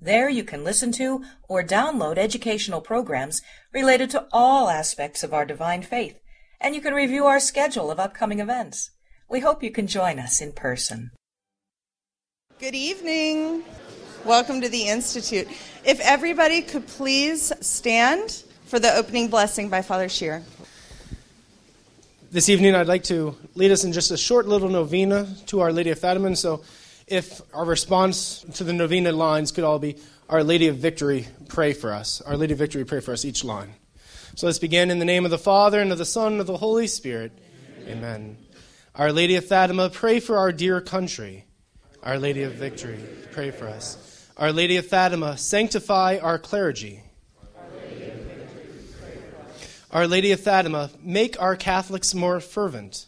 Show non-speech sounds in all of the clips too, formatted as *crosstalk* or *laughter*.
There you can listen to or download educational programs related to all aspects of our divine faith, and you can review our schedule of upcoming events. We hope you can join us in person. Good evening. Welcome to the Institute. If everybody could please stand for the opening blessing by Father Shear. This evening, I'd like to lead us in just a short little novena to Our Lady of Fatima. So, if our response to the novena lines could all be Our Lady of Victory, pray for us. Our Lady of Victory, pray for us, each line. So let's begin in the name of the Father, and of the Son, and of the Holy Spirit. Amen. Amen. Our Lady of Fatima, pray for our dear country. Our Lady of Victory, pray for us. Our Lady of Fatima, sanctify our clergy. Our Lady of Fatima, make our Catholics more fervent.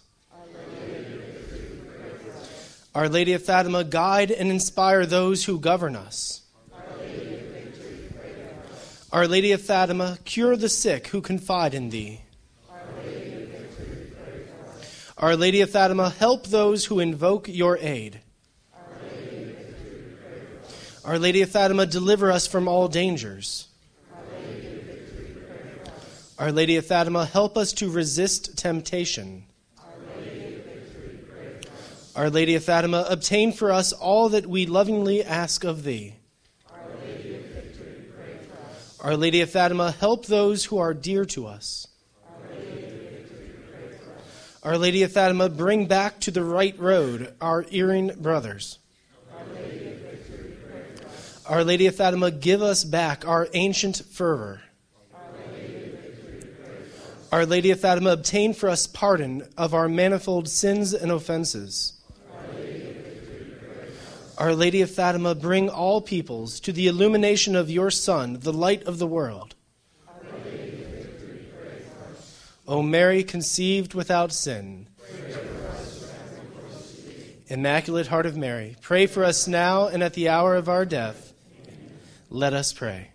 Our Lady of Fatima, guide and inspire those who govern us. Our Lady of Fatima, cure the sick who confide in thee. Our Lady of Fatima, help those who invoke your aid. Our Lady of Fatima, deliver us from all dangers. Our Lady of Fatima, help us to resist temptation. Our Lady of Fatima, obtain for us all that we lovingly ask of thee. Our Lady of, Fatima, help those who are dear to us. Our Lady, of Fatima, bring back to the right road our erring brothers. Our Lady our Lady of Fatima, give us back our ancient fervor. Our Lady of Fatima, obtain for us pardon of our manifold sins and offenses. Our Lady of Fatima, bring all peoples to the illumination of your Son, the light of the world. O Mary, conceived without sin. Immaculate Heart of Mary, pray for us now and at the hour of our death. Let us pray.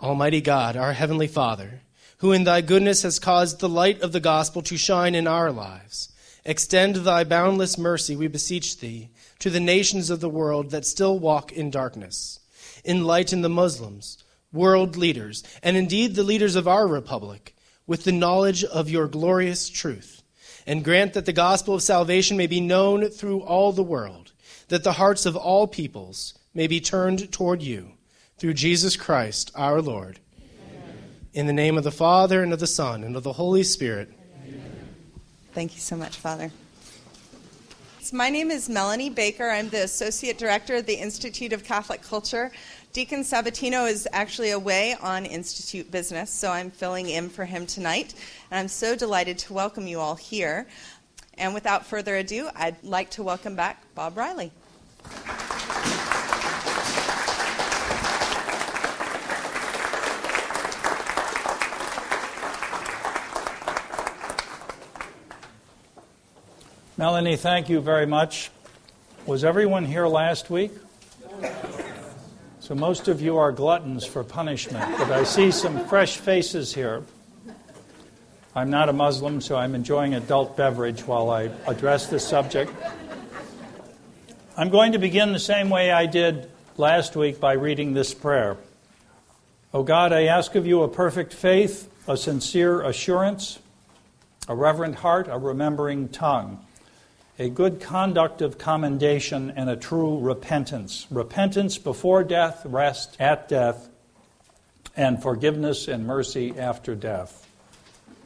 Almighty God, our Heavenly Father, who in thy goodness has caused the light of the gospel to shine in our lives, extend thy boundless mercy, we beseech thee to the nations of the world that still walk in darkness. Enlighten the Muslims, world leaders, and indeed the leaders of our republic with the knowledge of your glorious truth. And grant that the gospel of salvation may be known through all the world, that the hearts of all peoples may be turned toward you, through Jesus Christ our Lord. Amen. In the name of the Father, and of the Son, and of the Holy Spirit. Amen. Thank you so much, Father. My name is Melanie Baker. I'm the Associate Director of the Institute of Catholic Culture. Deacon Sabatino is actually away on Institute business, so I'm filling in for him tonight. And I'm so delighted to welcome you all here. And without further ado, I'd like to welcome back Bob Reilly. Melanie, thank you very much. Was everyone here last week? So most of you are gluttons for punishment, but I see some fresh faces here. I'm not a Muslim, so I'm enjoying adult beverage while I address this subject. I'm going to begin the same way I did last week by reading this prayer. O God, I ask of you a perfect faith, a sincere assurance, a reverent heart, a remembering tongue a good conduct of commendation, and a true repentance. Repentance before death, rest at death, and forgiveness and mercy after death.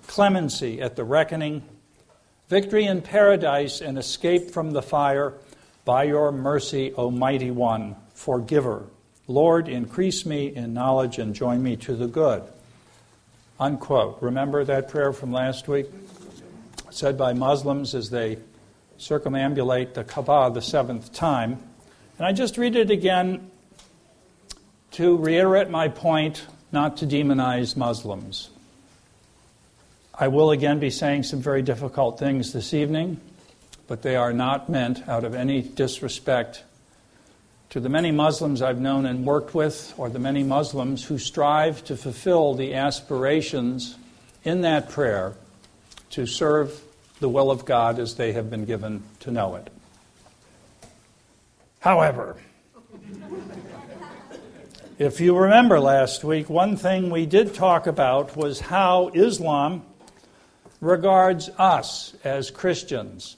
Clemency at the reckoning, victory in paradise, and escape from the fire by your mercy, O mighty one, forgiver. Lord, increase me in knowledge and join me to the good. Unquote. Remember that prayer from last week? Said by Muslims as they circumambulate the Kaaba the seventh time. And I just read it again to reiterate my point not to demonize Muslims. I will again be saying some very difficult things this evening, but they are not meant out of any disrespect to the many Muslims I've known and worked with, or the many Muslims who strive to fulfill the aspirations in that prayer to serve the will of God as they have been given to know it. However, if you remember last week, one thing we did talk about was how Islam regards us as Christians,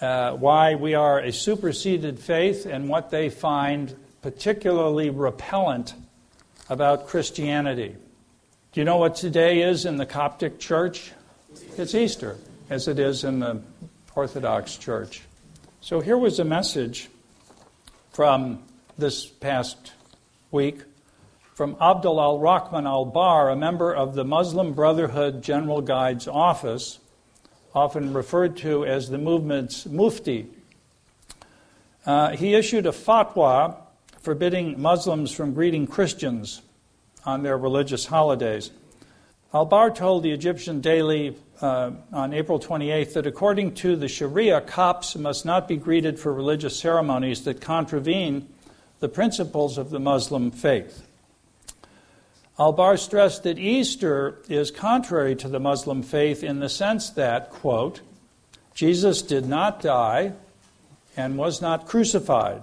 uh, why we are a superseded faith, and what they find particularly repellent about Christianity. Do you know what today is in the Coptic Church? It's Easter, as it is in the Orthodox Church. So here was a message from this past week from Abdul al Rahman al Bar, a member of the Muslim Brotherhood General Guide's office, often referred to as the movement's mufti. Uh, he issued a fatwa forbidding Muslims from greeting Christians on their religious holidays. Al Bar told the Egyptian Daily uh, on April 28th that according to the Sharia, Copts must not be greeted for religious ceremonies that contravene the principles of the Muslim faith. Al-Bar stressed that Easter is contrary to the Muslim faith in the sense that, quote, Jesus did not die and was not crucified,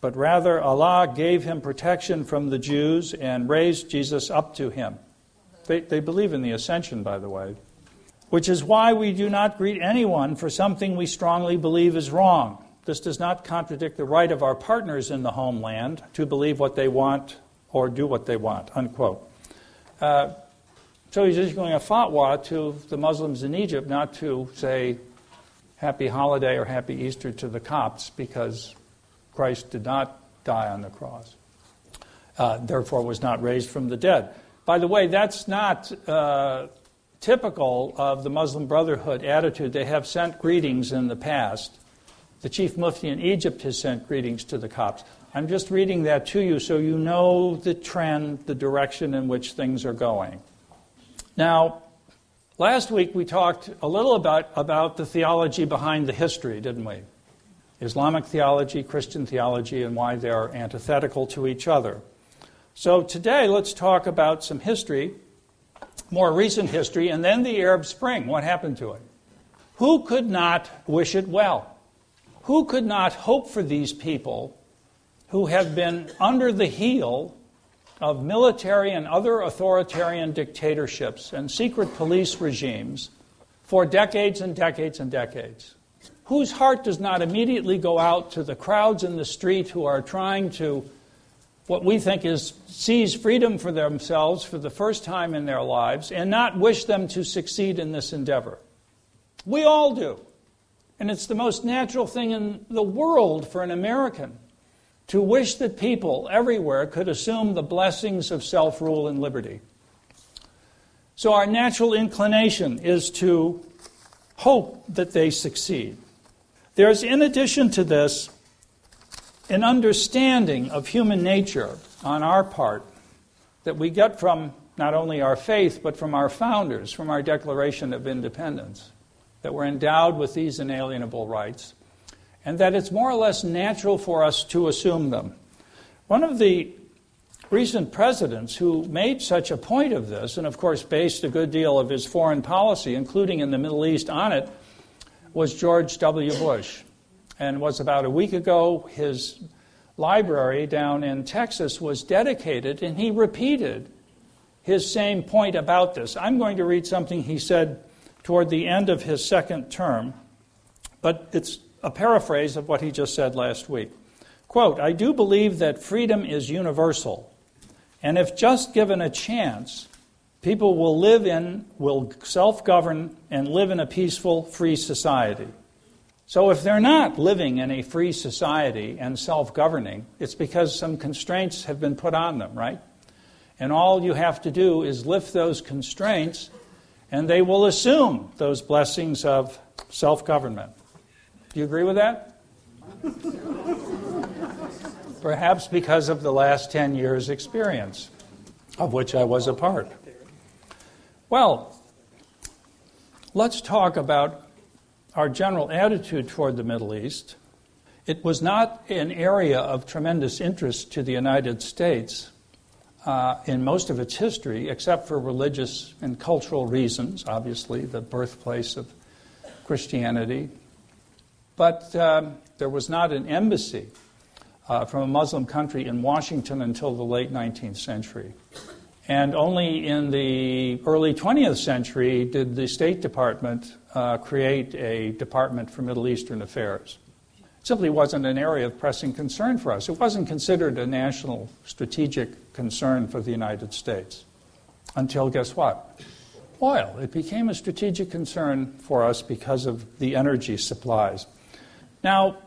but rather Allah gave him protection from the Jews and raised Jesus up to him. They, they believe in the ascension, by the way, which is why we do not greet anyone for something we strongly believe is wrong. This does not contradict the right of our partners in the homeland to believe what they want or do what they want, unquote. Uh, so he's issuing a fatwa to the Muslims in Egypt not to say happy holiday or happy Easter to the Copts because Christ did not die on the cross, uh, therefore was not raised from the dead. By the way, that's not uh, typical of the Muslim Brotherhood attitude. They have sent greetings in the past. The chief mufti in Egypt has sent greetings to the Copts. I'm just reading that to you so you know the trend, the direction in which things are going. Now, last week we talked a little about, about the theology behind the history, didn't we? Islamic theology, Christian theology, and why they're antithetical to each other. So today let's talk about some history, more recent history, and then the Arab Spring. What happened to it? Who could not wish it well? Who could not hope for these people who have been under the heel of military and other authoritarian dictatorships and secret police regimes for decades and decades and decades. Whose heart does not immediately go out to the crowds in the street who are trying to, what we think is, seize freedom for themselves for the first time in their lives and not wish them to succeed in this endeavor? We all do. And it's the most natural thing in the world for an American to wish that people everywhere could assume the blessings of self rule and liberty. So, our natural inclination is to hope that they succeed. There's, in addition to this, an understanding of human nature on our part that we get from not only our faith, but from our founders, from our Declaration of Independence, that we're endowed with these inalienable rights and that it's more or less natural for us to assume them. One of the recent presidents who made such a point of this, and of course based a good deal of his foreign policy, including in the Middle East, on it, was George W. Bush. And was about a week ago, his library down in Texas was dedicated, and he repeated his same point about this. I'm going to read something he said toward the end of his second term, but it's a paraphrase of what he just said last week. Quote, I do believe that freedom is universal, and if just given a chance, people will live in, will self govern, and live in a peaceful, free society. So if they're not living in a free society and self governing, it's because some constraints have been put on them, right? And all you have to do is lift those constraints, and they will assume those blessings of self government. Do you agree with that? *laughs* Perhaps because of the last 10 years' experience, of which I was a part. Well, let's talk about our general attitude toward the Middle East. It was not an area of tremendous interest to the United States uh, in most of its history, except for religious and cultural reasons, obviously, the birthplace of Christianity. But um, there was not an embassy uh, from a Muslim country in Washington until the late 19th century. And only in the early 20th century did the State Department uh, create a Department for Middle Eastern Affairs. It simply wasn't an area of pressing concern for us. It wasn't considered a national strategic concern for the United States until, guess what? Oil. It became a strategic concern for us because of the energy supplies. Now,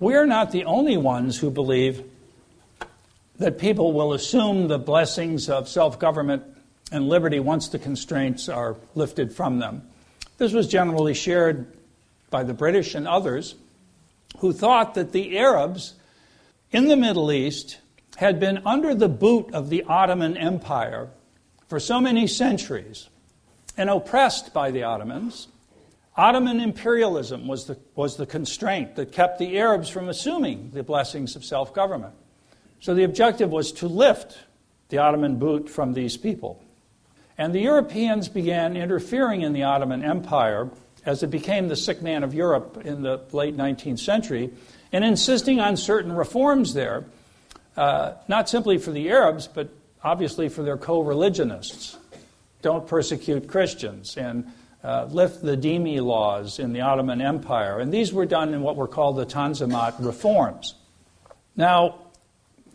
we're not the only ones who believe that people will assume the blessings of self government and liberty once the constraints are lifted from them. This was generally shared by the British and others who thought that the Arabs in the Middle East had been under the boot of the Ottoman Empire for so many centuries and oppressed by the Ottomans. Ottoman imperialism was the, was the constraint that kept the Arabs from assuming the blessings of self government. So the objective was to lift the Ottoman boot from these people. And the Europeans began interfering in the Ottoman Empire as it became the sick man of Europe in the late 19th century and insisting on certain reforms there, uh, not simply for the Arabs, but obviously for their co religionists. Don't persecute Christians and uh, lift the dhimmi laws in the Ottoman Empire. And these were done in what were called the Tanzimat reforms. Now,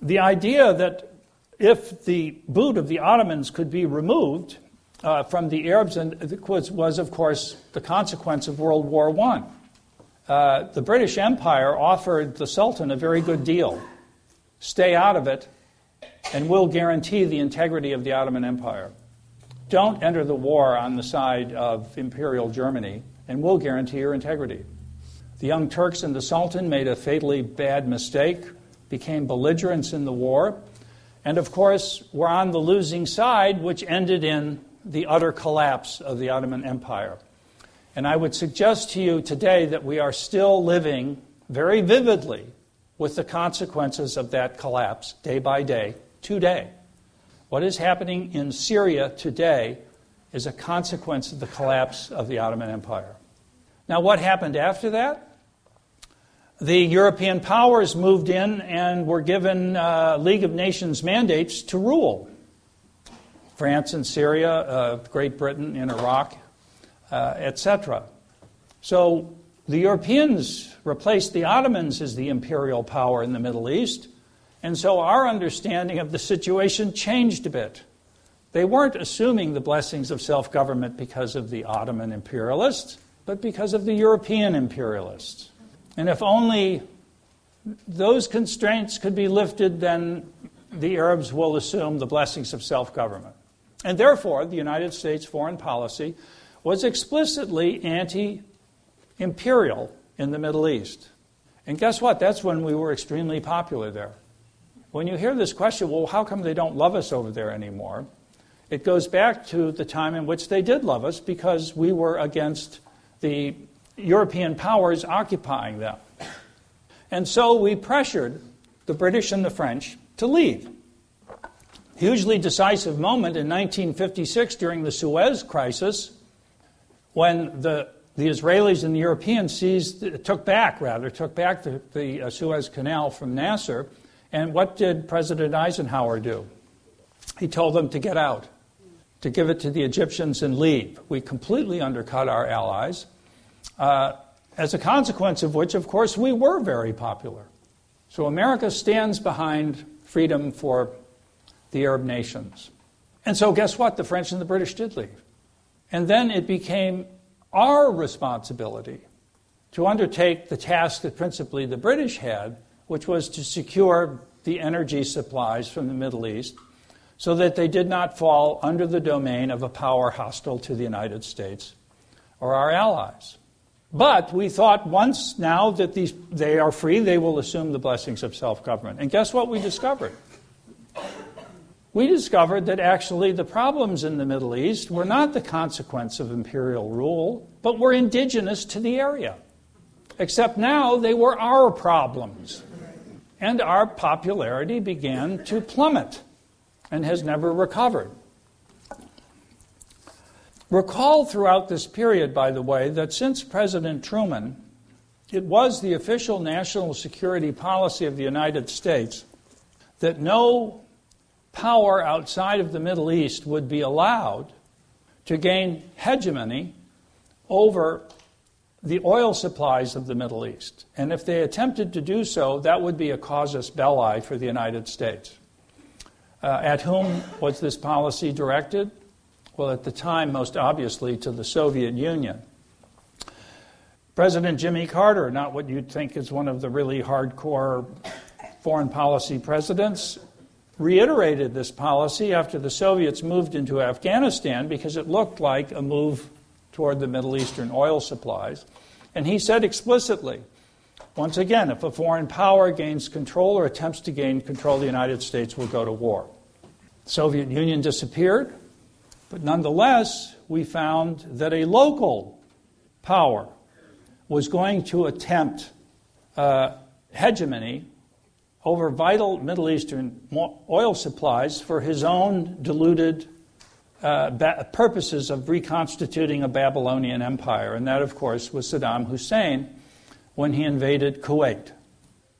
the idea that if the boot of the Ottomans could be removed uh, from the Arabs and was, was, of course, the consequence of World War I. Uh, the British Empire offered the Sultan a very good deal. Stay out of it, and we'll guarantee the integrity of the Ottoman Empire. Don't enter the war on the side of Imperial Germany, and we'll guarantee your integrity. The Young Turks and the Sultan made a fatally bad mistake became belligerents in the war, and of course were on the losing side, which ended in the utter collapse of the Ottoman Empire. And I would suggest to you today that we are still living very vividly with the consequences of that collapse day by day, today. What is happening in Syria today is a consequence of the collapse of the Ottoman Empire. Now, what happened after that? The European powers moved in and were given uh, League of Nations mandates to rule. France and Syria, uh, Great Britain in Iraq, uh, etc. So the Europeans replaced the Ottomans as the imperial power in the Middle East, and so our understanding of the situation changed a bit. They weren't assuming the blessings of self government because of the Ottoman imperialists, but because of the European imperialists. And if only those constraints could be lifted, then the Arabs will assume the blessings of self government. And therefore, the United States foreign policy was explicitly anti imperial in the Middle East. And guess what? That's when we were extremely popular there. When you hear this question, well, how come they don't love us over there anymore? It goes back to the time in which they did love us because we were against the European powers occupying them. And so we pressured the British and the French to leave. Hugely decisive moment in 1956 during the Suez Crisis when the, the Israelis and the Europeans seized, took back, rather, took back the, the uh, Suez Canal from Nasser. And what did President Eisenhower do? He told them to get out, to give it to the Egyptians and leave. We completely undercut our allies. Uh, as a consequence of which, of course, we were very popular. So America stands behind freedom for the Arab nations. And so, guess what? The French and the British did leave. And then it became our responsibility to undertake the task that principally the British had, which was to secure the energy supplies from the Middle East so that they did not fall under the domain of a power hostile to the United States or our allies. But we thought once now that these, they are free, they will assume the blessings of self government. And guess what we discovered? we discovered that actually the problems in the Middle East were not the consequence of imperial rule, but were indigenous to the area. Except now they were our problems. And our popularity began to plummet and has never recovered. Recall throughout this period, by the way, that since President Truman, it was the official national security policy of the United States that no power outside of the Middle East would be allowed to gain hegemony over the oil supplies of the Middle East. And if they attempted to do so, that would be a casus belli for the United States. Uh, at whom was this policy directed? Well, at the time, most obviously, to the Soviet Union. President Jimmy Carter, not what you'd think is one of the really hardcore foreign policy presidents, reiterated this policy after the Soviets moved into Afghanistan because it looked like a move toward the Middle Eastern oil supplies. And he said explicitly once again, if a foreign power gains control or attempts to gain control, the United States will go to war. The Soviet Union disappeared, but nonetheless, we found that a local power was going to attempt uh, hegemony over vital Middle Eastern oil supplies for his own deluded uh, ba- purposes of reconstituting a Babylonian empire. And that, of course, was Saddam Hussein when he invaded Kuwait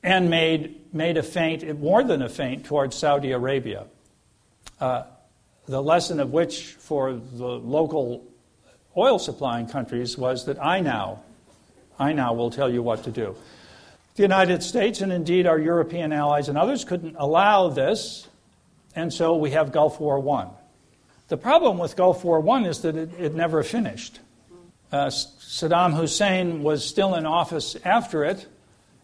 and made, made a feint, more than a feint, towards Saudi Arabia. Uh, the lesson of which for the local oil supplying countries was that I now, I now will tell you what to do. The United States and indeed our European allies and others couldn't allow this, and so we have Gulf War I. The problem with Gulf War I is that it, it never finished. Uh, Saddam Hussein was still in office after it,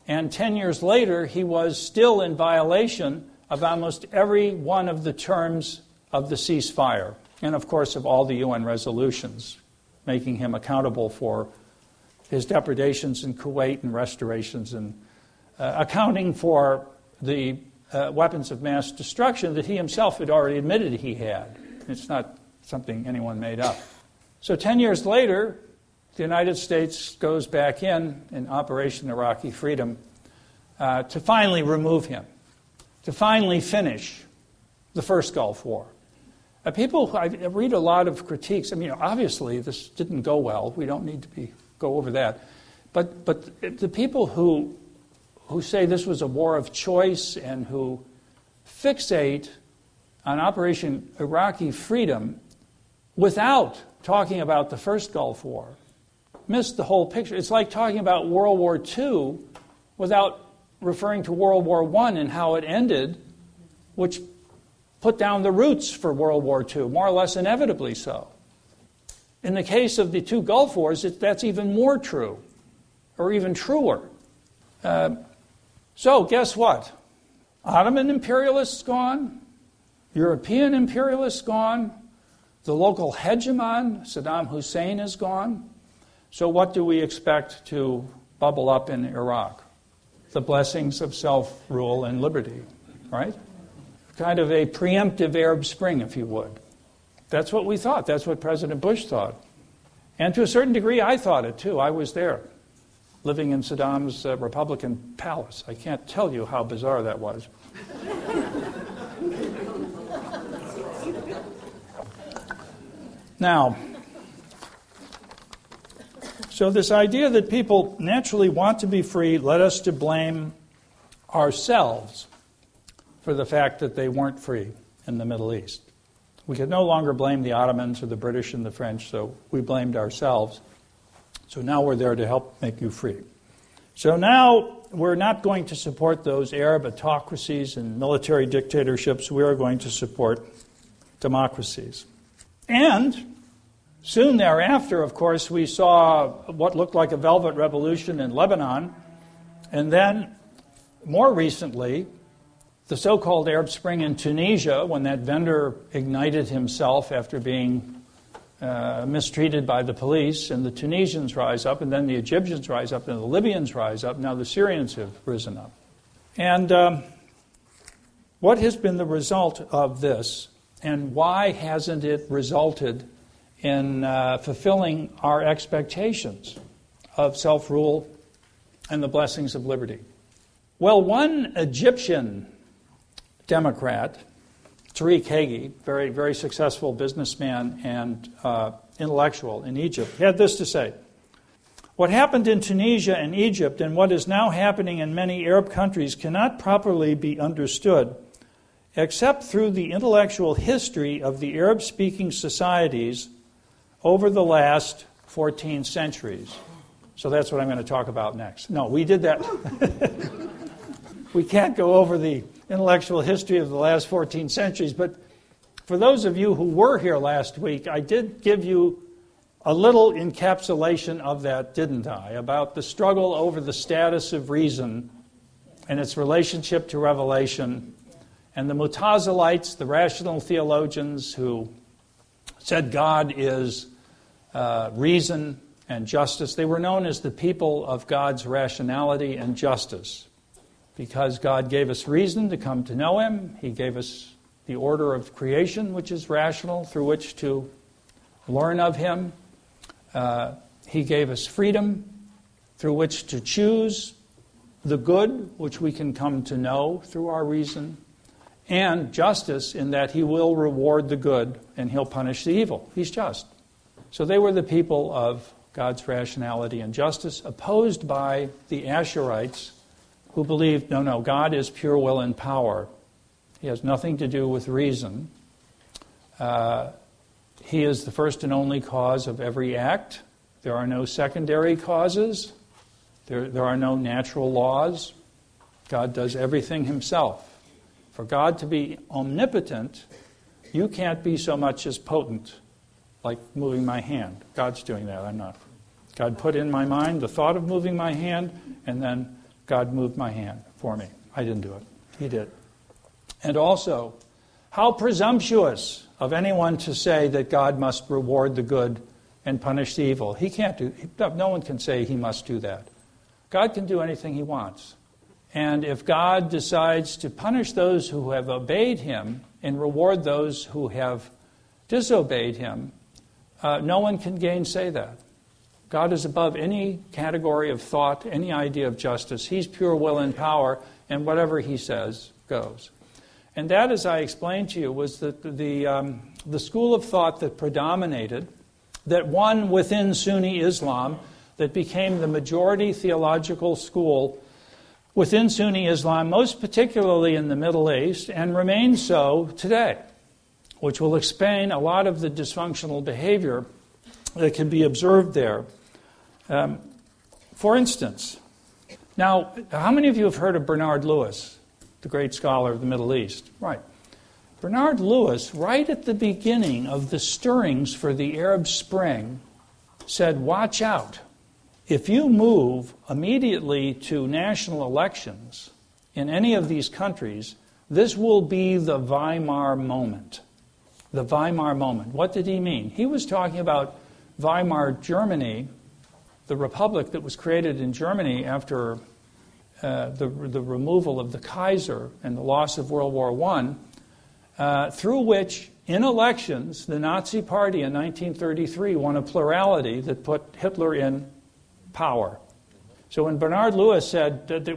and 10 years later, he was still in violation of almost every one of the terms of the ceasefire, and of course, of all the UN resolutions, making him accountable for his depredations in Kuwait and restorations and uh, accounting for the uh, weapons of mass destruction that he himself had already admitted he had. It's not something anyone made up. So, 10 years later, the United States goes back in in Operation Iraqi Freedom uh, to finally remove him, to finally finish the first Gulf War. Uh, people, I read a lot of critiques. I mean, obviously, this didn't go well. We don't need to be go over that. But, but the people who, who say this was a war of choice and who fixate on Operation Iraqi Freedom without talking about the first Gulf War miss the whole picture. It's like talking about World War II without referring to World War I and how it ended, which put down the roots for World War II, more or less inevitably so. In the case of the two Gulf Wars, it, that's even more true, or even truer. Uh, so, guess what? Ottoman imperialists gone, European imperialists gone, the local hegemon, Saddam Hussein, is gone. So, what do we expect to bubble up in Iraq? The blessings of self rule and liberty, right? Kind of a preemptive Arab Spring, if you would. That's what we thought. That's what President Bush thought. And to a certain degree, I thought it too. I was there, living in Saddam's uh, Republican palace. I can't tell you how bizarre that was. now, so, this idea that people naturally want to be free led us to blame ourselves for the fact that they weren't free in the Middle East. We could no longer blame the Ottomans or the British and the French, so we blamed ourselves. So now we're there to help make you free. So now we're not going to support those Arab autocracies and military dictatorships. We are going to support democracies. And Soon thereafter, of course, we saw what looked like a velvet revolution in Lebanon. And then, more recently, the so called Arab Spring in Tunisia, when that vendor ignited himself after being uh, mistreated by the police, and the Tunisians rise up, and then the Egyptians rise up, and the Libyans rise up. Now the Syrians have risen up. And um, What has been the result of this, and why hasn't it resulted in uh, fulfilling our expectations of self rule and the blessings of liberty? Well, one Egyptian Democrat, Tarek Heggy, very, very successful businessman and uh, intellectual in Egypt, had this to say What happened in Tunisia and Egypt and what is now happening in many Arab countries cannot properly be understood except through the intellectual history of the Arab speaking societies over the last 14 centuries. So that's what I'm going to talk about next. No, we did that. *laughs* we can't go over the intellectual history of the last 14 centuries, but for those of you who were here last week, I did give you a little encapsulation of that, didn't I? About the struggle over the status of reason and its relationship to revelation, and the Mutazilites, the rational theologians who said God is uh, reason and justice. They were known as the people of God's rationality and justice because God gave us reason to come to know Him. He gave us the order of creation, which is rational, through which to learn of Him. Uh, he gave us freedom through which to choose the good, which we can come to know through our reason, and justice in that He will reward the good and He'll punish the evil. He's just. So they were the people of God's rationality and justice, opposed by the Ash'arites, who believed no, no, God is pure will and power. He has nothing to do with reason. Uh, he is the first and only cause of every act. There are no secondary causes. There, there are no natural laws. God does everything himself. For God to be omnipotent, you can't be so much as potent, like moving my hand. God's doing that, I'm not. God put in my mind the thought of moving my hand, and then God moved my hand for me. I didn't do it, He did. And also, how presumptuous of anyone to say that God must reward the good and punish the evil. He can't do no one can say he must do that. God can do anything he wants. And if God decides to punish those who have obeyed him and reward those who have disobeyed him, uh, no one can gainsay that. God is above any category of thought, any idea of justice. He's pure will and power, and whatever he says goes. And that, as I explained to you, was the, the, um, the school of thought that predominated, that won within Sunni Islam, that became the majority theological school within Sunni Islam, most particularly in the Middle East, and remains so today, which will explain a lot of the dysfunctional behavior that can be observed there. Um, for instance, now, how many of you have heard of Bernard Lewis, the great scholar of the Middle East? Right. Bernard Lewis, right at the beginning of the stirrings for the Arab Spring, said, Watch out. If you move immediately to national elections in any of these countries, this will be the Weimar moment. The Weimar moment. What did he mean? He was talking about Weimar Germany the republic that was created in Germany after uh, the, the removal of the Kaiser and the loss of World War I, uh, through which, in elections, the Nazi Party in 1933 won a plurality that put Hitler in power. So when Bernard Lewis said that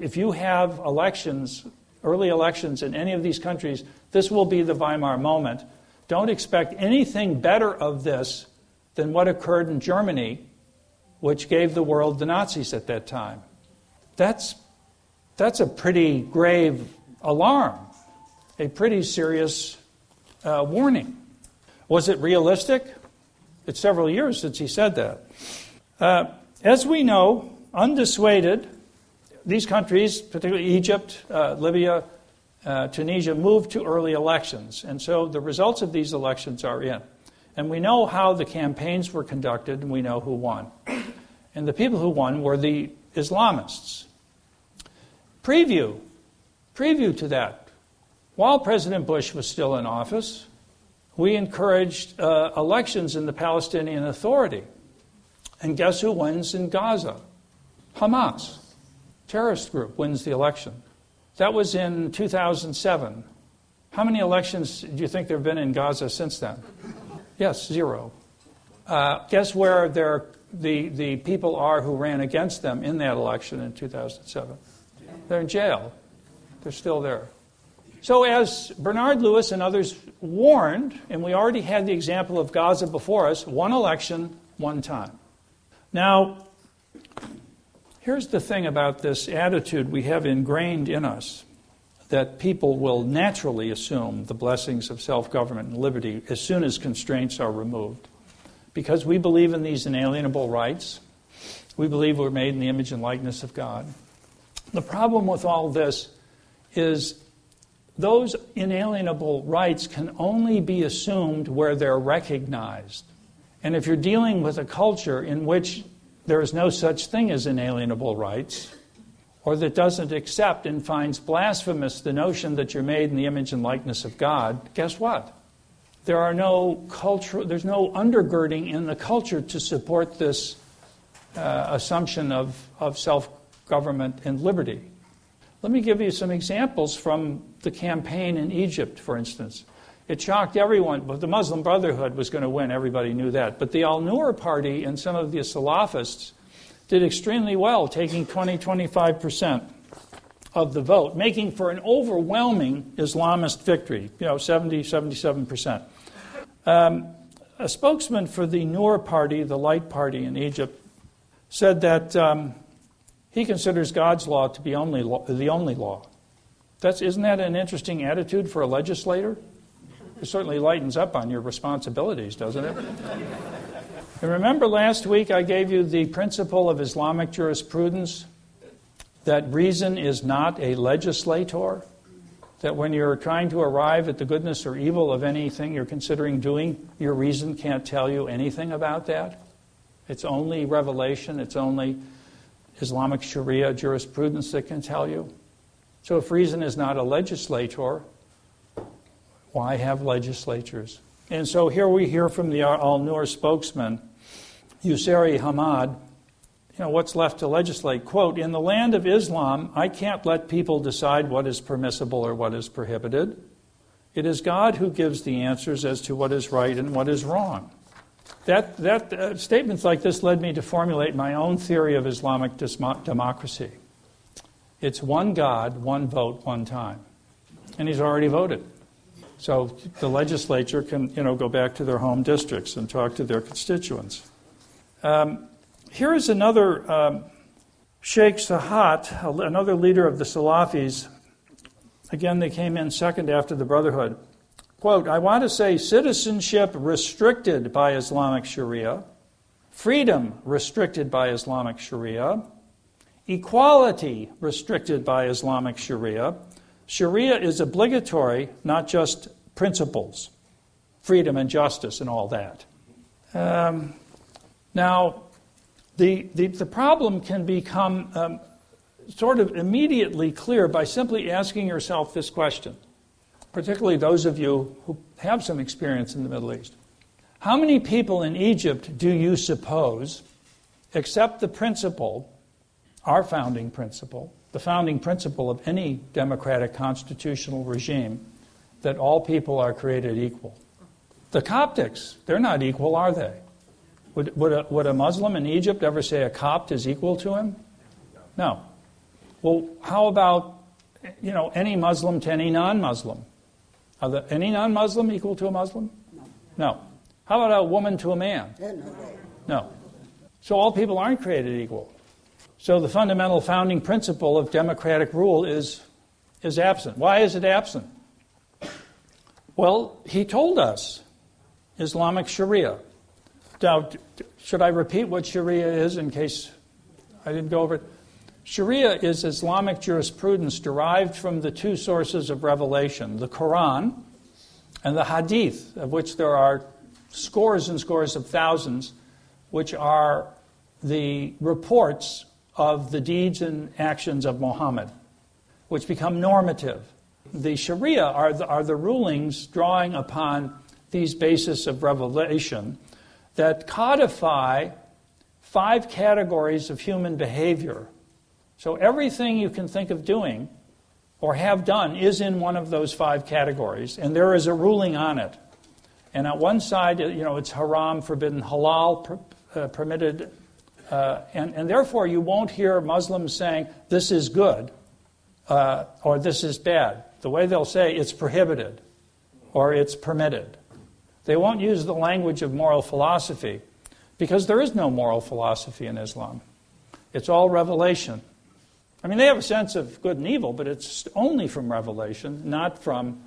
if you have elections, early elections in any of these countries, this will be the Weimar moment, don't expect anything better of this than what occurred in Germany which gave the world the Nazis at that time. That's, that's a pretty grave alarm, a pretty serious uh, warning. Was it realistic? It's several years since he said that. Uh, as we know, undissuaded, these countries, particularly Egypt, uh, Libya, uh, Tunisia, moved to early elections. And so the results of these elections are in. And we know how the campaigns were conducted, and we know who won. And the people who won were the Islamists. Preview, preview to that. While President Bush was still in office, we encouraged uh, elections in the Palestinian Authority. And guess who wins in Gaza? Hamas. Terrorist group wins the election. That was in 2007. How many elections do you think there have been in Gaza since then? Yes, zero. Uh, guess where the, the people are who ran against them in that election in 2007? They're in jail. They're still there. So, as Bernard Lewis and others warned, and we already had the example of Gaza before us one election, one time. Now, here's the thing about this attitude we have ingrained in us that people will naturally assume the blessings of self government and liberty as soon as constraints are removed. Because we believe in these inalienable rights, we believe we're made in the image and likeness of God. The problem with all this is those inalienable rights can only be assumed where they're recognized. And if you're dealing with a culture in which there is no such thing as inalienable rights, or that doesn't accept and finds blasphemous the notion that you're made in the image and likeness of God, guess what? There are no culture, there's no undergirding in the culture to support this uh, assumption of, of self government and liberty. Let me give you some examples from the campaign in Egypt, for instance. It shocked everyone, but the Muslim Brotherhood was going to win. Everybody knew that. But the Al Nur Party and some of the Salafists did extremely well, taking 20, 25% of the vote, making for an overwhelming Islamist victory, you know, 70, 77%. Um, a spokesman for the Nur Party, the Light Party in Egypt, said that um, he considers God's law to be only the only law. That's, isn't that an interesting attitude for a legislator? It certainly lightens up on your responsibilities, doesn't it? And remember last week I gave you the principle of Islamic jurisprudence that reason is not a legislator? That when you're trying to arrive at the goodness or evil of anything you're considering doing, your reason can't tell you anything about that? It's only revelation, it's only Islamic Sharia jurisprudence that can tell you. So if reason is not a legislator, why have legislatures? And so here we hear from the Al Nur spokesman, Yousri Hammad, you know, what's left to legislate? Quote, in the land of Islam, I can't let people decide what is permissible or what is prohibited. It is God who gives the answers as to what is right and what is wrong. That, that uh, statements like this led me to formulate my own theory of Islamic democracy. It's one God, one vote, one time. And he's already voted. So the legislature can, you know, go back to their home districts and talk to their constituents. Um, here is another um, Sheikh Shahat, another leader of the Salafis. Again, they came in second after the Brotherhood. Quote, I want to say citizenship restricted by Islamic Sharia, freedom restricted by Islamic Sharia, equality restricted by Islamic Sharia, Sharia is obligatory, not just principles, freedom and justice and all that. Um, now, the, the, the, problem can become um, sort of immediately clear by simply asking yourself this question, particularly those of you who have some experience in the Middle East. How many people in Egypt do you suppose accept the principle, our founding principle, the founding principle of any democratic constitutional regime that all people are created equal. The Coptics, they're not equal, are they? Would, would, a, would a Muslim in Egypt ever say a Copt is equal to him? No. Well, how about you know any Muslim to any non-Muslim? Are the, any non-Muslim equal to a Muslim? No. no. How about a woman to a man? No. So all people aren't created equal. So the fundamental founding principle of democratic rule is, is absent. Why is it absent? Well, he told us Islamic Sharia. Now, should I repeat what Sharia is in case I didn't go over it? Sharia is Islamic jurisprudence derived from the two sources of revelation the Quran and the Hadith, of which there are scores and scores of thousands, which are the reports of the deeds and actions of Muhammad, which become normative. The Sharia are the, are the rulings drawing upon these bases of revelation that codify five categories of human behavior. So everything you can think of doing or have done is in one of those five categories, and there is a ruling on it. And on one side, you know, it's haram, forbidden, halal, per, uh, permitted, uh, and, and therefore you won't hear Muslims saying this is good uh, or this is bad. The way they'll say it's prohibited or it's permitted. They won't use the language of moral philosophy because there is no moral philosophy in Islam. It's all revelation. I mean, they have a sense of good and evil, but it's only from revelation, not from,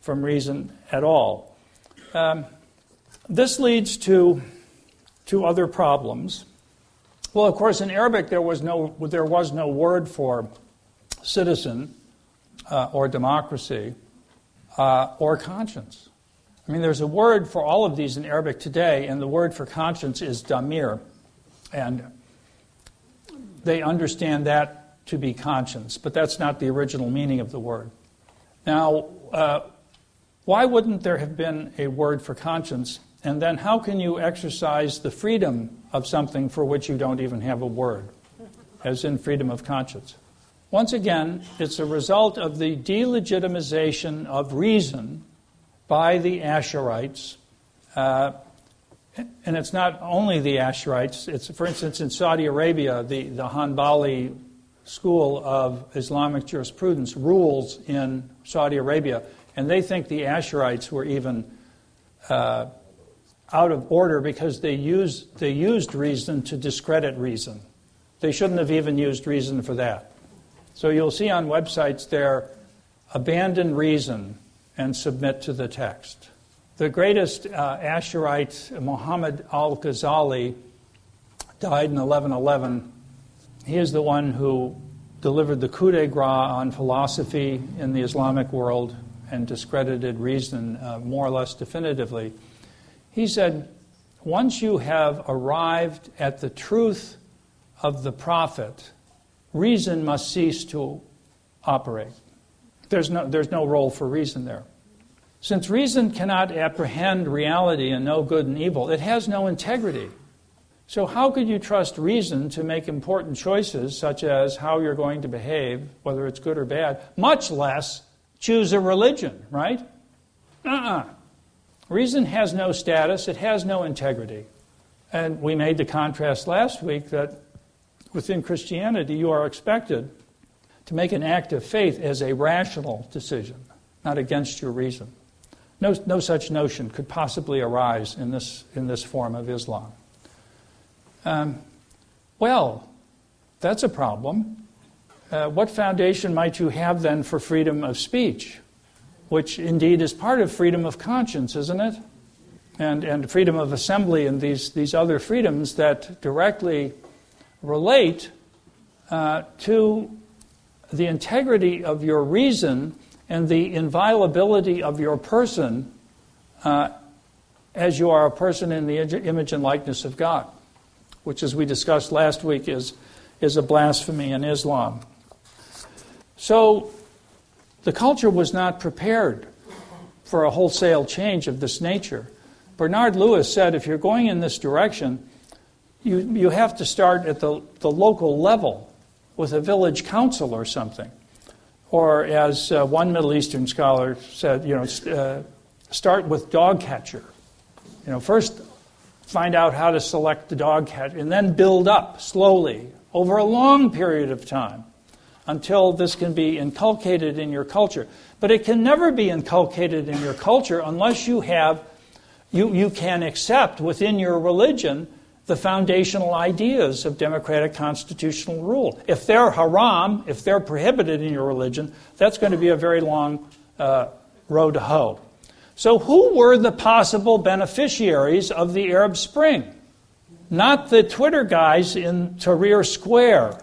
from reason at all. Um, this leads to, to other problems. Well, of course, in Arabic there was no, there was no word for citizen uh, or democracy uh, or conscience. I mean, there's a word for all of these in Arabic today, and the word for conscience is damir. And they understand that to be conscience, but that's not the original meaning of the word. Now, uh, why wouldn't there have been a word for conscience? And then how can you exercise the freedom of something for which you don't even have a word, as in freedom of conscience? Once again, it's a result of the delegitimization of reason by the Ash'arites. Uh, and it's not only the Ash'arites, it's, for instance, in Saudi Arabia, the, the Hanbali school of Islamic jurisprudence rules in Saudi Arabia, and they think the Ash'arites were even uh, out of order because they used, they used reason to discredit reason. They shouldn't have even used reason for that. So you'll see on websites there, abandon reason and submit to the text. The greatest uh, Ash'arite, Muhammad al Ghazali, died in 1111. He is the one who delivered the coup de grace on philosophy in the Islamic world and discredited reason uh, more or less definitively. He said, Once you have arrived at the truth of the prophet, reason must cease to operate. There's no, there's no role for reason there. Since reason cannot apprehend reality and know good and evil, it has no integrity. So, how could you trust reason to make important choices, such as how you're going to behave, whether it's good or bad, much less choose a religion, right? Uh uh-uh. uh Reason has no status, it has no integrity. And we made the contrast last week that within Christianity, you are expected to make an act of faith as a rational decision, not against your reason. No, no such notion could possibly arise in this, in this form of Islam. Um, well, that's a problem. Uh, what foundation might you have then for freedom of speech, which indeed is part of freedom of conscience, isn't it? And, and freedom of assembly and these, these other freedoms that directly relate uh, to the integrity of your reason and the inviolability of your person uh, as you are a person in the image and likeness of God, which, as we discussed last week, is, is a blasphemy in Islam. So the culture was not prepared for a wholesale change of this nature. Bernard Lewis said if you're going in this direction, you, you have to start at the, the local level with a village council or something. Or, as uh, one Middle Eastern scholar said, you know, uh, start with dog catcher. You know, first find out how to select the dog catcher, and then build up slowly over a long period of time until this can be inculcated in your culture. But it can never be inculcated in your culture unless you have, you, you can accept within your religion the foundational ideas of democratic constitutional rule. If they're haram, if they're prohibited in your religion, that's going to be a very long uh, road to hoe. So, who were the possible beneficiaries of the Arab Spring? Not the Twitter guys in Tahrir Square.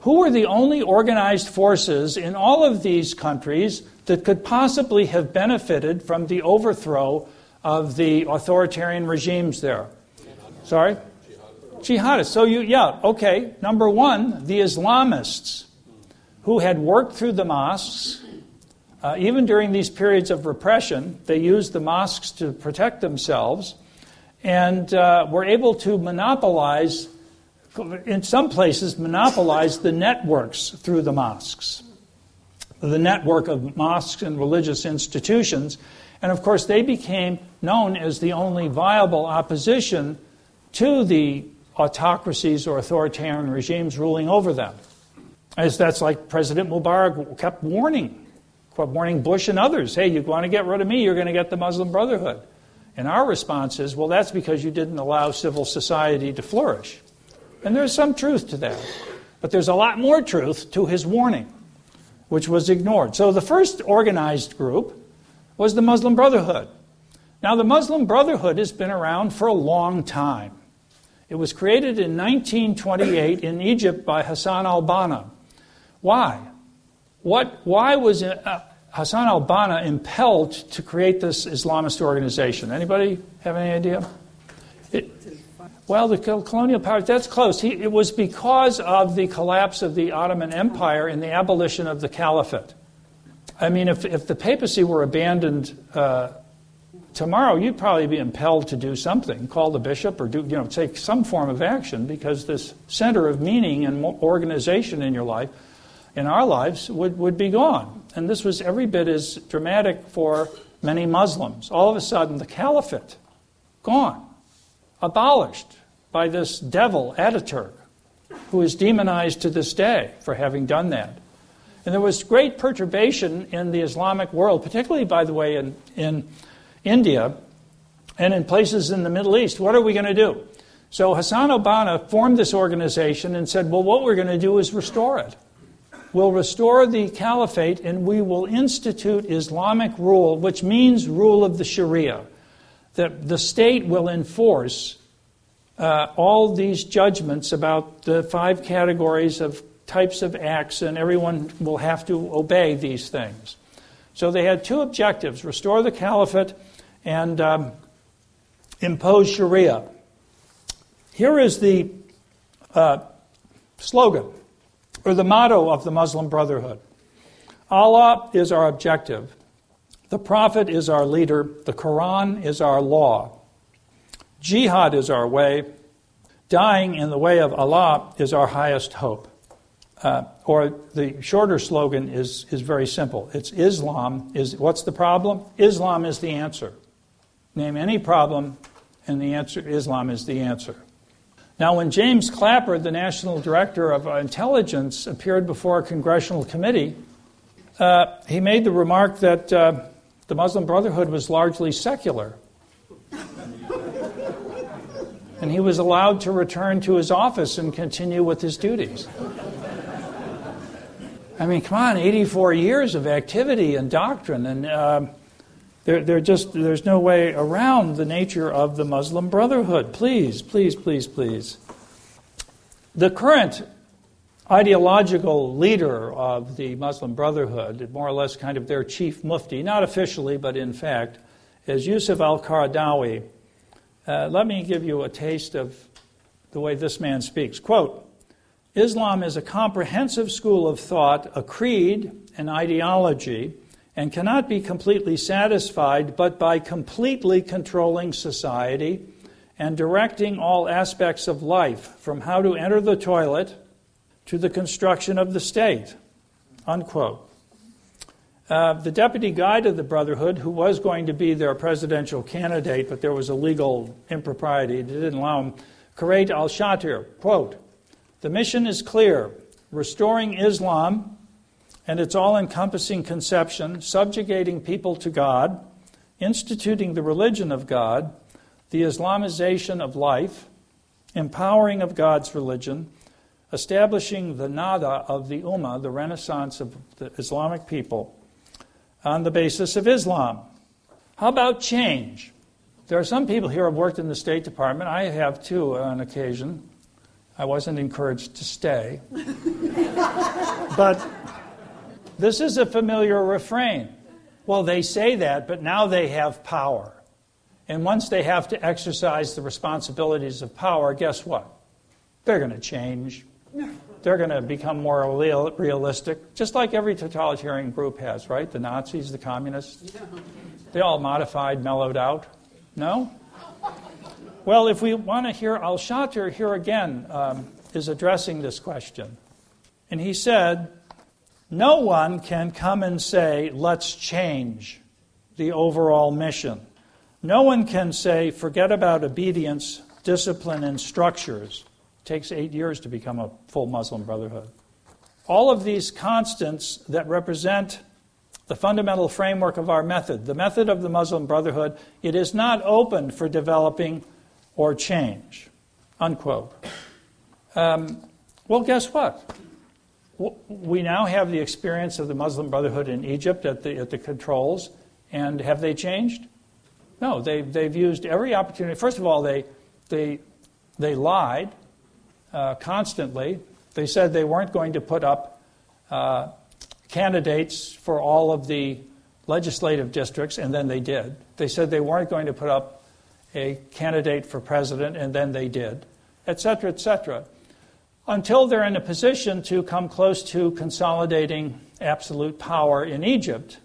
Who were the only organized forces in all of these countries that could possibly have benefited from the overthrow of the authoritarian regimes there? Sorry? Jihadists. So you, yeah, okay. Number one, the Islamists who had worked through the mosques. Uh, even during these periods of repression, they used the mosques to protect themselves and uh, were able to monopolize, in some places, monopolize the networks through the mosques. the network of mosques and religious institutions. And of course, they became known as the only viable opposition to the autocracies or authoritarian regimes ruling over them. As that's like President Mubarak kept warning, kept warning Bush and others hey, you want to get rid of me, you're going to get the Muslim Brotherhood. And our response is well, that's because you didn't allow civil society to flourish. And there's some truth to that. But there's a lot more truth to his warning, which was ignored. So the first organized group was the Muslim Brotherhood. Now, the Muslim Brotherhood has been around for a long time. It was created in 1928 in Egypt by Hassan al Banna. Why? What, why was uh, Hassan al Banna impelled to create this Islamist organization? Anybody have any idea? It, well, the colonial powers, that's close. He, it was because of the collapse of the Ottoman Empire and the abolition of the caliphate. I mean, if, if the papacy were abandoned uh, tomorrow, you'd probably be impelled to do something, call the bishop or do, you know, take some form of action because this center of meaning and organization in your life, in our lives, would, would be gone. And this was every bit as dramatic for many Muslims. All of a sudden, the caliphate, gone abolished by this devil, Ataturk, who is demonized to this day for having done that. And there was great perturbation in the Islamic world, particularly, by the way, in, in India and in places in the Middle East. What are we going to do? So Hassan al-Banna formed this organization and said, well, what we're going to do is restore it. We'll restore the caliphate and we will institute Islamic rule, which means rule of the Sharia that the state will enforce uh, all these judgments about the five categories of types of acts, and everyone will have to obey these things. So they had two objectives restore the caliphate and um, impose Sharia. Here is the uh, slogan, or the motto of the Muslim Brotherhood Allah is our objective, the Prophet is our leader. The Quran is our law. Jihad is our way. Dying in the way of Allah is our highest hope. Uh, or the shorter slogan is, is very simple. It's Islam is what's the problem? Islam is the answer. Name any problem, and the answer Islam is the answer. Now, when James Clapper, the National Director of Intelligence, appeared before a congressional committee, uh, he made the remark that uh, the Muslim Brotherhood was largely secular. and he was allowed to return to his office and continue with his duties. I mean, come on, 84 years of activity and doctrine, and uh, there, there just, there's no way around the nature of the Muslim Brotherhood. Please, please, please, please. The current ideological leader of the Muslim Brotherhood, more or less kind of their chief mufti, not officially, but in fact, is Yusuf al Qaradawi. Uh, let me give you a taste of the way this man speaks. Quote Islam is a comprehensive school of thought, a creed, an ideology, and cannot be completely satisfied but by completely controlling society and directing all aspects of life, from how to enter the toilet to the construction of the state. Unquote. Uh, the deputy guide of the Brotherhood, who was going to be their presidential candidate, but there was a legal impropriety that didn't allow him, Khairat al Shatir, quote, The mission is clear restoring Islam and its all encompassing conception, subjugating people to God, instituting the religion of God, the Islamization of life, empowering of God's religion, establishing the nahda of the Ummah, the renaissance of the Islamic people, on the basis of Islam. How about change? There are some people here who have worked in the State Department. I have too on occasion. I wasn't encouraged to stay. *laughs* but this is a familiar refrain. Well, they say that, but now they have power. And once they have to exercise the responsibilities of power, guess what? They're going to change. They're going to become more real, realistic, just like every totalitarian group has, right? The Nazis, the communists. They all modified, mellowed out. No? Well, if we want to hear Al Shatir here again um, is addressing this question. And he said, No one can come and say, let's change the overall mission. No one can say, forget about obedience, discipline, and structures. It takes eight years to become a full Muslim brotherhood. All of these constants that represent the fundamental framework of our method, the method of the Muslim Brotherhood, it is not open for developing or change. Unquote. Um, well, guess what? We now have the experience of the Muslim Brotherhood in Egypt at the, at the controls, and have they changed? No, they've, they've used every opportunity. First of all, they, they, they lied uh, constantly. They said they weren't going to put up uh, candidates for all of the legislative districts, and then they did. They said they weren't going to put up a candidate for president, and then they did, et cetera, et cetera, until they're in a position to come close to consolidating absolute power in Egypt,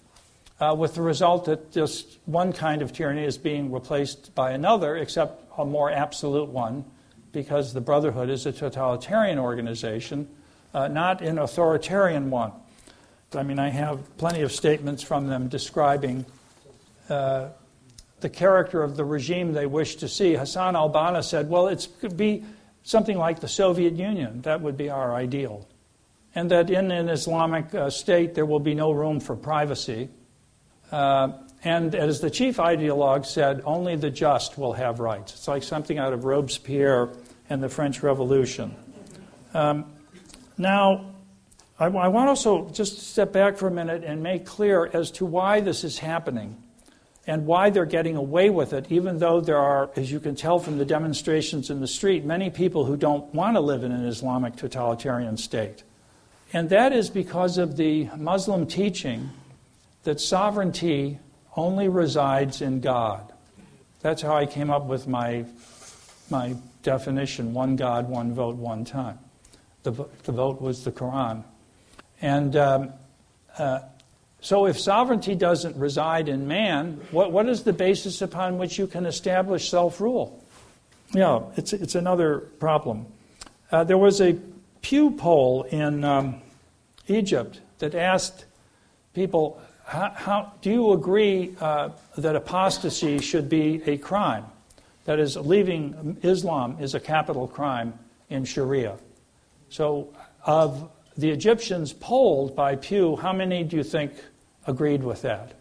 uh, with the result that just one kind of tyranny is being replaced by another, except a more absolute one, because the Brotherhood is a totalitarian organization, uh, not an authoritarian one. I mean, I have plenty of statements from them describing uh, the character of the regime they wish to see. Hassan al Banna said, well, it could be something like the Soviet Union. That would be our ideal. And that in an Islamic uh, state, there will be no room for privacy. Uh, and as the chief ideologue said, only the just will have rights. It's like something out of Robespierre and the French Revolution. Um, now, I, I want also just to step back for a minute and make clear as to why this is happening and why they're getting away with it, even though there are, as you can tell from the demonstrations in the street, many people who don't want to live in an Islamic totalitarian state. And that is because of the Muslim teaching that sovereignty only resides in God. That's how I came up with my, my definition one God, one vote, one time. The, the vote was the Quran. And um, uh, so, if sovereignty doesn't reside in man, what, what is the basis upon which you can establish self rule? Yeah, it's, it's another problem. Uh, there was a Pew poll in um, Egypt that asked people, how, how do you agree uh, that apostasy should be a crime? That is, leaving Islam is a capital crime in Sharia. So, of the Egyptians polled by Pew, how many do you think agreed with that?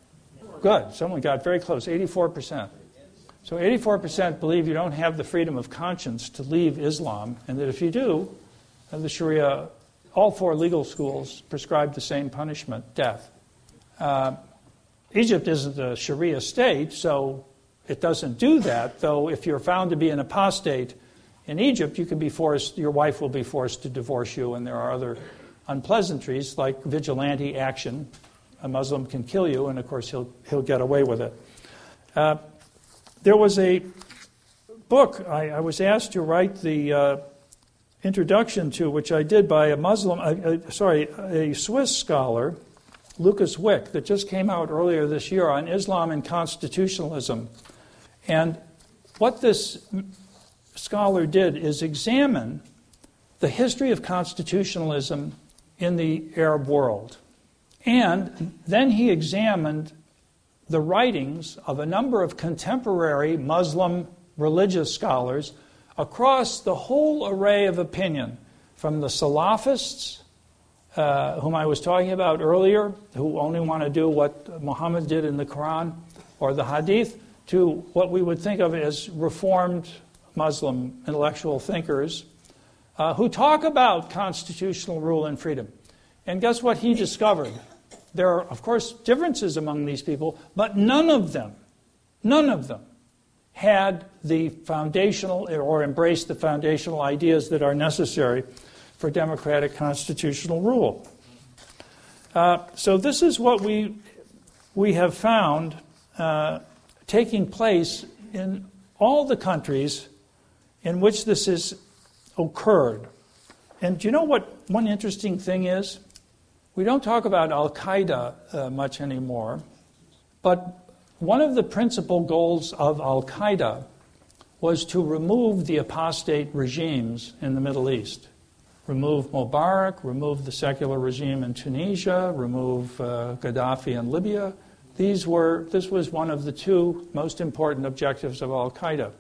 Good. Someone got very close 84%. So 84% believe you don't have the freedom of conscience to leave Islam, and that if you do, the Sharia, all four legal schools prescribe the same punishment death. Uh, Egypt isn't a Sharia state, so it doesn't do that, though, if you're found to be an apostate in Egypt, you can be forced, your wife will be forced to divorce you, and there are other unpleasantries like vigilante action. A Muslim can kill you, and of course, he'll, he'll get away with it. Uh, there was a book I, I, was asked to write the uh, introduction to, which I did by a Muslim, uh, sorry, a Swiss scholar, Lukas Wick, that just came out earlier this year on Islam and constitutionalism. And what this scholar did is examine the history of constitutionalism in the Arab world. And then he examined the writings of a number of contemporary Muslim religious scholars across the whole array of opinion, from the Salafists, uh, whom I was talking about earlier, who only want to do what Muhammad did in the Quran or the Hadith, to what we would think of as reformed Muslim intellectual thinkers uh, who talk about constitutional rule and freedom. And guess what he discovered? There are, of course, differences among these people, but none of them, none of them had the foundational or embraced the foundational ideas that are necessary for democratic constitutional rule. Uh, so, this is what we, we have found uh, taking place in all the countries in which this has occurred. And do you know what one interesting thing is? We don't talk about Al Qaeda uh, much anymore, but one of the principal goals of Al Qaeda was to remove the apostate regimes in the Middle East. remove Mubarak, remove the secular regime in Tunisia, remove uh, Gaddafi in Libya. These were, this was one of the two most important objectives of Al Qaeda.